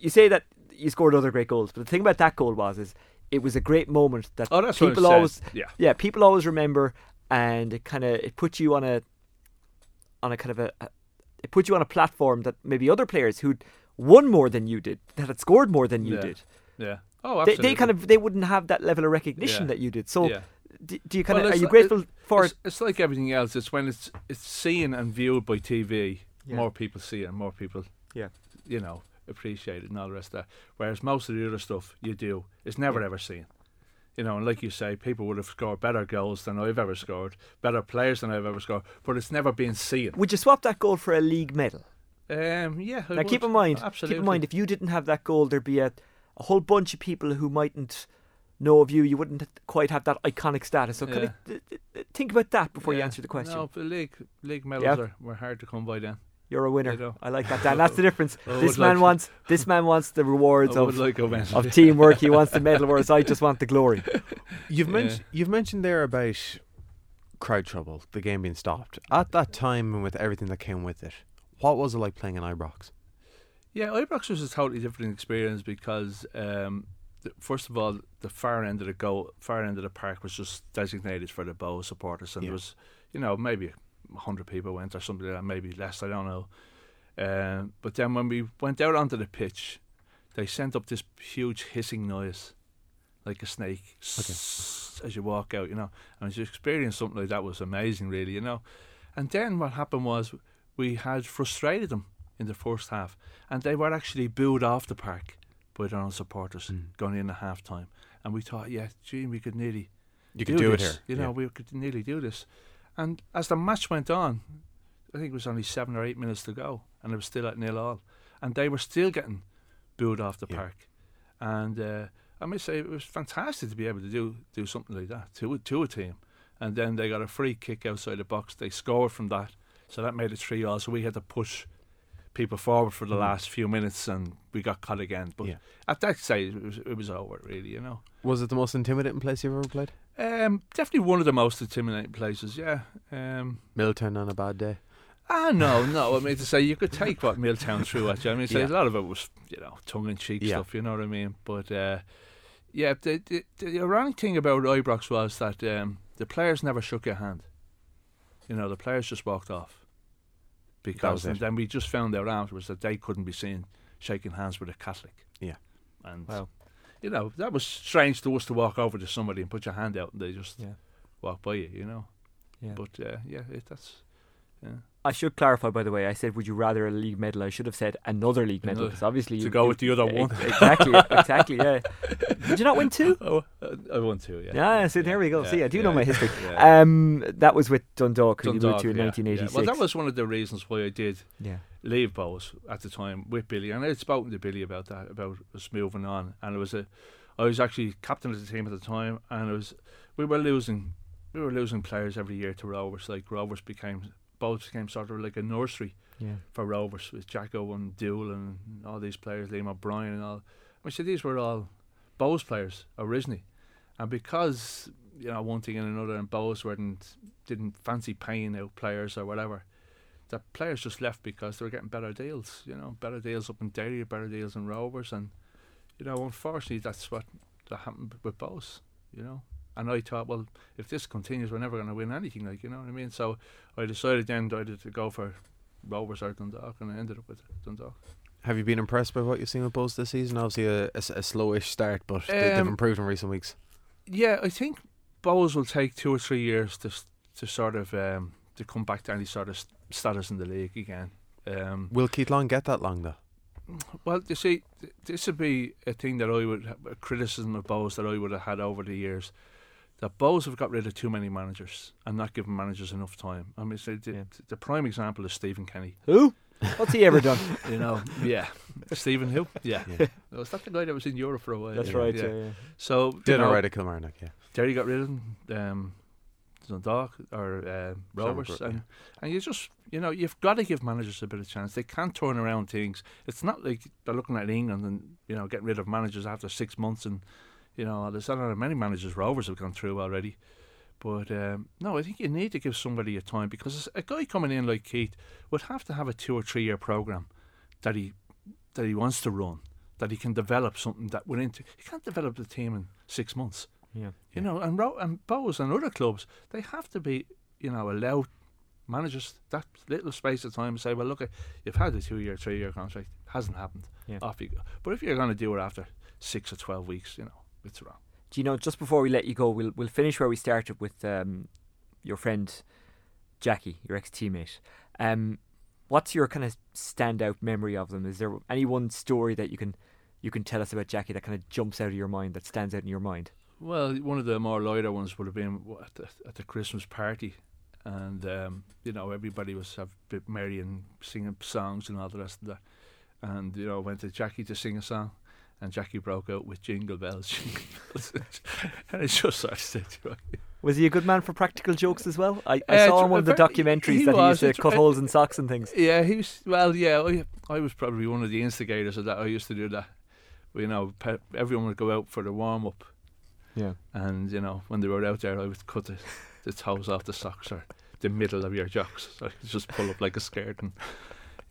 you say that you scored other great goals, but the thing about that goal was is it was a great moment that Oh, people always yeah. yeah people always remember, and it kind of it put you on a on a kind of a, a it put you on a platform that maybe other players who'd won more than you did that had scored more than you Yeah. did. Yeah. Oh, They, absolutely. they kind of they wouldn't have that level of recognition Yeah. that you did. So Yeah. do, do you kind Well, of are you grateful it- for it's, it? It's like everything else. It's when it's it's seen and viewed by TV. Yeah. More people see it, and more people, Yeah. you know, appreciate it and all the rest of that. Whereas most of the other stuff you do is never ever seen. You know, and like you say, people would have scored better goals than I've ever scored, better players than I've ever scored, but it's never been seen. Would you swap that goal for a league medal? Um, yeah. I now keep in mind, absolutely. keep in mind, if you didn't have that goal, there'd be a, a whole bunch of people who mightn't know of you. You wouldn't quite have that iconic status. So kind of th- th- think about that before you answer the question. No, league league medals Yeah. are were hard to come by then. You're a winner. You know. I like that, Dan. That's the difference. I this man like- wants this man wants the rewards I would of like a medal. of teamwork. He wants the medal, whereas I just want the glory. You've Yeah. mentioned you've mentioned there about crowd trouble, the game being stopped. At that time and with everything that came with it, what was it like playing in Ibrox? Yeah, Ibrox was a totally different experience because, um, the, first of all, the far end of the goal, far end of the park was just designated for the Bow supporters, and Yeah. there was, you know, maybe hundred people went or something like that, maybe less, I don't know. Um, but then when we went out onto the pitch, they sent up this huge hissing noise, like a snake as you walk out, you know. And to experience something like that was amazing, really, you know. And then what happened was we had frustrated them in the first half, and they were actually booed off the park by their own supporters Mm. going in at half time. And we thought, yeah, gee, we could nearly You could do it here, You know, yeah. we could nearly do this. And as the match went on, I think it was only seven or eight minutes to go, and it was still at nil all, and they were still getting booed off the park. And uh, I must say, it was fantastic to be able to do do something like that to to a team. And then they got a free kick outside the box. They scored from that, so that made it three all. So we had to push people forward for the Mm. last few minutes, and we got cut again. But Yeah. at that stage, it was it was over really, you know. Was it the most intimidating place you've ever played? Um, definitely one of the most intimidating places. Yeah. Um, Milltown on a bad day. ah, no, no. I mean to say you could take what Milltown threw at you. I mean, Yeah. a lot of it was you know tongue in cheek Yeah. stuff. You know what I mean? But uh, yeah, the, the the ironic thing about Ibrox was that um, the players never shook your hand. You know, the players just walked off. Because and then we just found out afterwards that they couldn't be seen shaking hands with a Catholic. Yeah. And Wow. you know, that was strange to us to walk over to somebody and put your hand out and they just Yeah. walk by you, you know. Yeah. But uh, yeah, it, that's yeah. I should clarify, by the way. I said, "Would you rather a league medal?" I should have said another league medal because obviously to you, go you- with the other one. Exactly, exactly. Yeah. Did you not win two? Oh, I won two. Yeah. Yeah, so there we go. Yeah, See, I do yeah, know my history. yeah. Um, that was with Dundalk, who you moved Dundalk, to in yeah, 1986. yeah. Well, that was one of the reasons why I did Yeah. leave Bohs at the time with Billy, and I had spoken to Billy about that, about us moving on, and it was a, I was actually captain of the team at the time, and it was we were losing, we were losing players every year to Rovers. Like Rovers became, Bohs became sort of like a nursery Yeah. for Rovers with Jacko and Dool and all these players, Liam O'Brien and all. I said these were all Bohs players originally, and because you know one thing and another, and Bohs weren't didn't fancy paying out players or whatever. The players just left because they were getting better deals, you know, better deals up in Derry, better deals in Rovers, and you know, unfortunately, that's what that happened with Bohs, you know. And I thought, well, if this continues, we're never going to win anything, like you know what I mean. So I decided then I had to go for Rovers or Dundalk, and I ended up with Dundalk. Have you been impressed by what you've seen with Bohs this season? Obviously, a slowish start, but they, they've Um, improved in recent weeks. Yeah, I think Bohs will take two or three years to to sort of um, to come back to any sort of status in the league again. Um, Will Keith Long get that long though? Well, you see, th- this would be a thing that I would a criticism of Bohs that I would have had over the years. That Bohs have got rid of too many managers and not given managers enough time. I mean, so the, the prime example is Stephen Kenny. Who? What's he ever done? you know, yeah, Stephen who? Yeah, Yeah. was that the guy that was in Europe for a while? That's right, yeah, yeah. So Did know, alright at Kilmarnock, yeah. Terry got rid of him. Um, Dundalk or uh, Rovers, Shamrock, and and you just you know you've got to give managers a bit of chance. They can't turn around things. It's not like they're looking at England and you know getting rid of managers after six months, and you know there's not many managers Rovers have gone through already. But um, no, I think you need to give somebody a time because a guy coming in like Keith would have to have a two or three year program that he that he wants to run, that he can develop something that went into. He can't develop the team in six months. Yeah. You know, and Ro- and Bohs and other clubs, they have to be, you know, allow managers that little space of time and say, well, look, you've had a two-year, three-year contract, hasn't happened. Yeah. Off you go. But if you're going to do it after six or twelve weeks, you know, wrong. Do you know? Just before we let you go, we'll we'll finish where we started with um, your friend Jackie, your ex-teammate. Um, what's your kind of standout memory of them? Is there any one story that you can you can tell us about Jackie that kind of jumps out of your mind, that stands out in your mind? Well, one of the more lighter ones would have been at the, at the Christmas party, and um, you know everybody was a bit merry and singing songs and all the rest of that. And you know, went to Jackie to sing a song, and Jackie broke out with Jingle Bells, Jingle Bells, and it's just sort of said, right. Was he a good man for practical jokes as well? I, I Uh, saw in one of the documentaries he that he used to cut uh, holes in socks and things. Yeah, he was. Well, yeah, I, I was probably one of the instigators of that. I used to do that. You know, pe- everyone would go out for the warm up. Yeah. And you know, when they were out there, I would cut the, the toes off the socks or the middle of your jocks. So I could just pull up like a skirt, and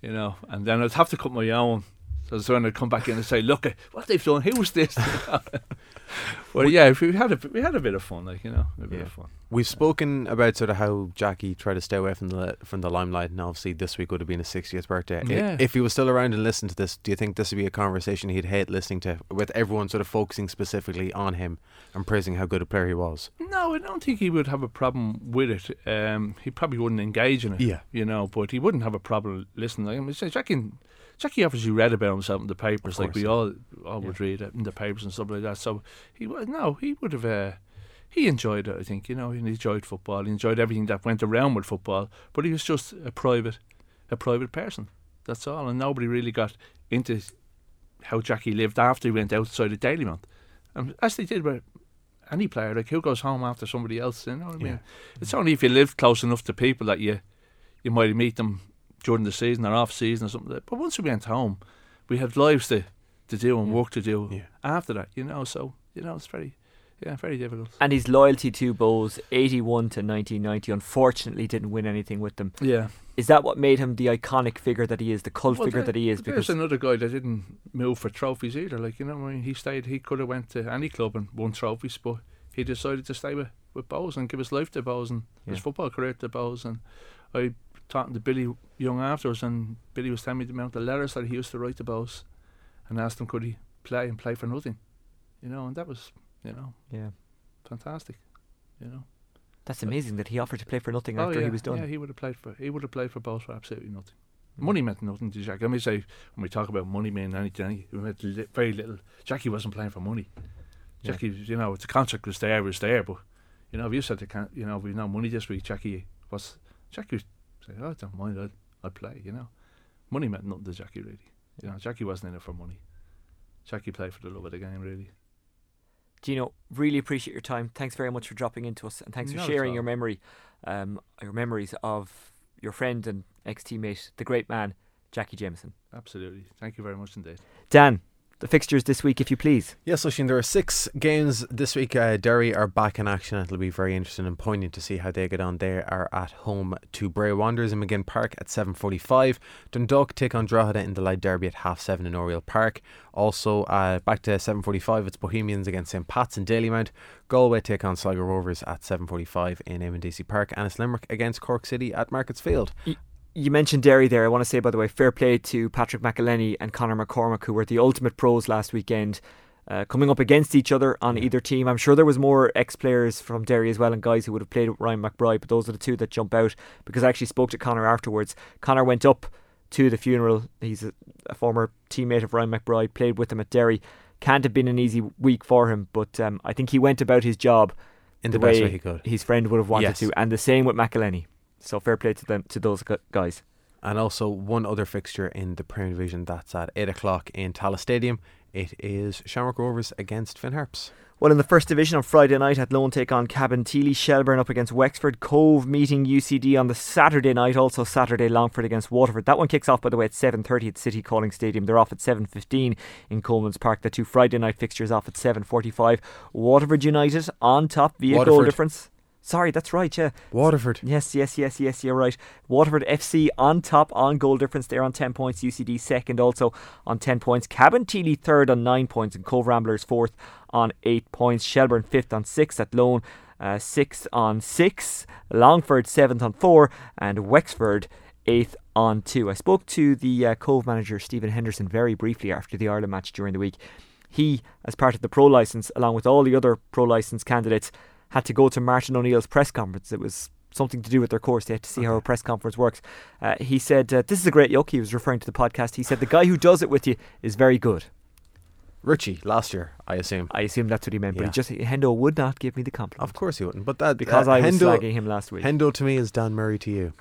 you know, and then I'd have to cut my own. So when I'd come back in and say, "Look, what they've done. Who was this?" well, yeah, we had a we had a bit of fun, like you know, a bit Yeah. of fun. We've spoken about sort of how Jackie tried to stay away from the from the limelight, and obviously this week would have been his 60th birthday. Yeah. If he was still around and listened to this, do you think this would be a conversation he'd hate listening to, with everyone sort of focusing specifically on him and praising how good a player he was? No, I don't think he would have a problem with it. Um, he probably wouldn't engage in it. Yeah. You know, but he wouldn't have a problem listening. I mean, Jackie, Jackie obviously read about himself in the papers, like we yeah. all all would read it in the papers and stuff like that. So he no, he would have. Uh, he enjoyed it, I think. You know, he enjoyed football. He enjoyed everything that went around with football. But he was just a private, a private person. That's all. And nobody really got into how Jackie lived after he went outside of Dalymount. And as they did with any player, like who goes home after somebody else, you know what I mean? Yeah. It's only if you live close enough to people that you you might meet them during the season or off season or something like that. But once we went home, we had lives to, to do and work to do Yeah. after that, you know, so you know, it's very yeah, very difficult. And his loyalty to Bohs, 81 to 1990, unfortunately didn't win anything with them. Yeah. Is that what made him the iconic figure that he is, the cult Well, figure there- that he is? Because There's another guy that didn't move for trophies either. Like you know, I mean, he stayed. He could have went to any club and won trophies, but he decided to stay with with Bohs and give his life to Bohs and his football career to Bohs. And I talking to Billy Young afterwards, and Billy was telling me the amount of letters that he used to write to Bohs, and asked him could he play and play for nothing, you know, and that was you know yeah, fantastic, you know. that's amazing that he offered to play for nothing Oh, after yeah, he was done. Yeah, he would have played for he would have played for Bohs for absolutely nothing. Mm. Money meant nothing to Jack. I mean, say when we talk about money meaning anything, it meant li- very little. Jackie wasn't playing for money. Yeah. Jackie, you know, the contract was there, was there, but you know, if you said the can, you know, we've no money this week. Jackie was Jackie was saying, "Oh, I don't mind, I'd, I'd play." You know, money meant nothing to Jackie really. You know, Jackie wasn't in it for money. Jackie played for the love of the game, really. Gino, really appreciate your time. Thanks very much for dropping into us, and thanks for Not sharing your memory, um, your memories of your friend and ex-teammate, the great man, Jackie Jameson. Absolutely. Thank you very much indeed. Dan, the fixtures this week, if you please. Yes, Oisin, there are six games this week. Uh, Derry are back in action. It'll be very interesting and poignant to see how they get on. They are at home to Bray Wanderers in Maginn Park at 7.45. Dundalk take on Drogheda in the Louth derby at half seven in Oriel Park. Also, uh, back to 7.45, it's Bohemians against St. Pat's in Dalymount. Galway take on Sligo Rovers at 7.45 in Eamon Park. And it's Limerick against Cork City at Markets Field. You mentioned Derry there. I want to say, by the way, fair play to Patrick McEleney and Conor McCormack, who were the ultimate pros last weekend, uh, coming up against each other on either team. I'm sure there was more ex-players from Derry as well and guys who would have played with Ryan McBride, but those are the two that jump out because I actually spoke to Conor afterwards. Conor went up to the funeral. He's a, a former teammate of Ryan McBride, played with him at Derry. Can't have been an easy week for him, but um, I think he went about his job In the best way he could. His friend would have wanted Yes. to, and the same with McEleney. So fair play to them, to those guys. And also one other fixture in the Premier Division that's at 8 o'clock in Tallaght Stadium. It is Shamrock Rovers against Finn Harps. Well, in the first division on Friday night, Athlone take on Cabin Cabinteely, Shelburne up against Wexford, Cobh meeting UCD on the Saturday night, also Saturday Longford against Waterford. That one kicks off, by the way, at 7.30 at City Calling Stadium. They're off at 7.15 in Colman's Park. The two Friday night fixtures off at 7.45. Waterford United on top via goal difference. Sorry, that's right, yeah. Waterford. Yes, yes, yes, yes, you're right. Waterford FC on top on goal difference. They're on 10 points. UCD second also on 10 points. Cabinteely third on 9 points. And Cobh Ramblers fourth on 8 points. Shelburne fifth on 6 Athlone. Uh, sixth on 6. Longford seventh on 4. And Wexford eighth on 2. I spoke to the uh, Cobh manager, Stephen Henderson, very briefly after the Ireland match during the week. He, as part of the pro license, along with all the other pro license candidates, had to go to Martin O'Neill's press conference. It was something to do with their course. They had to see how a press conference works. Uh, he said, uh, This is a great yoke. He was referring to the podcast. He said, The guy who does it with you is very good. Richie last year, I assume. I assume that's what he meant, but Yeah. he just Hendo would not give me the compliment. Of course he wouldn't. But that Because uh, I was Hendo, slagging him last week. Hendo to me is Dan Murray to you.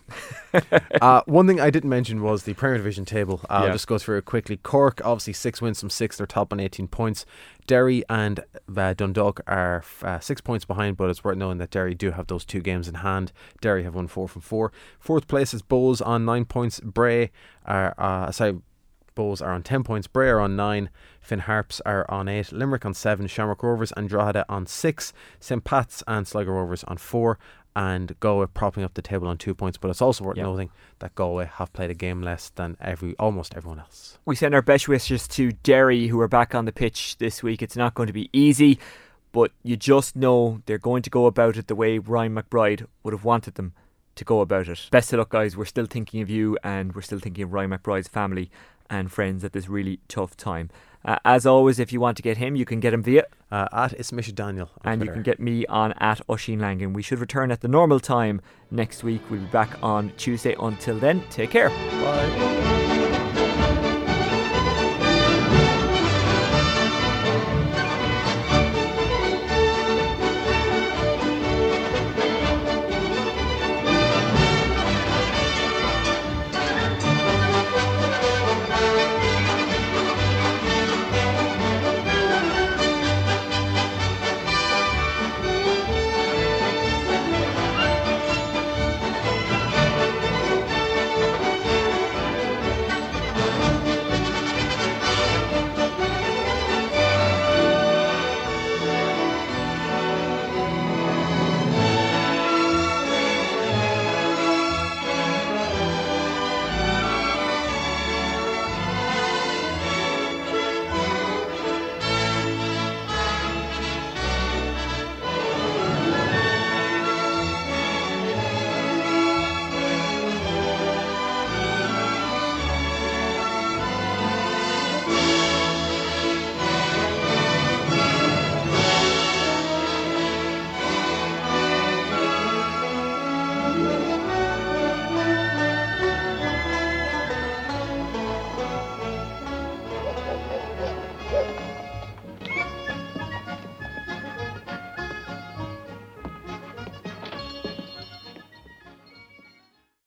uh, one thing I didn't mention was the Premier Division table. I'll Yeah. just go through it quickly. Cork, obviously six wins from six. They're top on 18 points. Derry and uh, Dundalk are f- uh, six points behind, but it's worth knowing that Derry do have those two games in hand. Derry have won four from four. Fourth place is Bohs on nine points. Bray are uh, sorry. Bohs are on 10 points, Bray are on 9, Finn Harps are on 8, Limerick on 7, Shamrock Rovers and Drogheda on 6, St Pat's and Sligo Rovers on 4, and Galway propping up the table on 2 points. But it's also worth Yeah. noting that Galway have played a game less than every almost everyone else. We send our best wishes to Derry, who are back on the pitch this week. It's not going to be easy, but you just know they're going to go about it the way Ryan McBride would have wanted them to go about it. Best of luck, guys. We're still thinking of you, and we're still thinking of Ryan McBride's family and friends at this really tough time. Uh, as always, if you want to get him, you can get him via uh, at it's Daniel, and Twitter. you can get me on at Oisin Langan. We should return at the normal time next week. We'll be back on Tuesday. Until then, take care. Bye.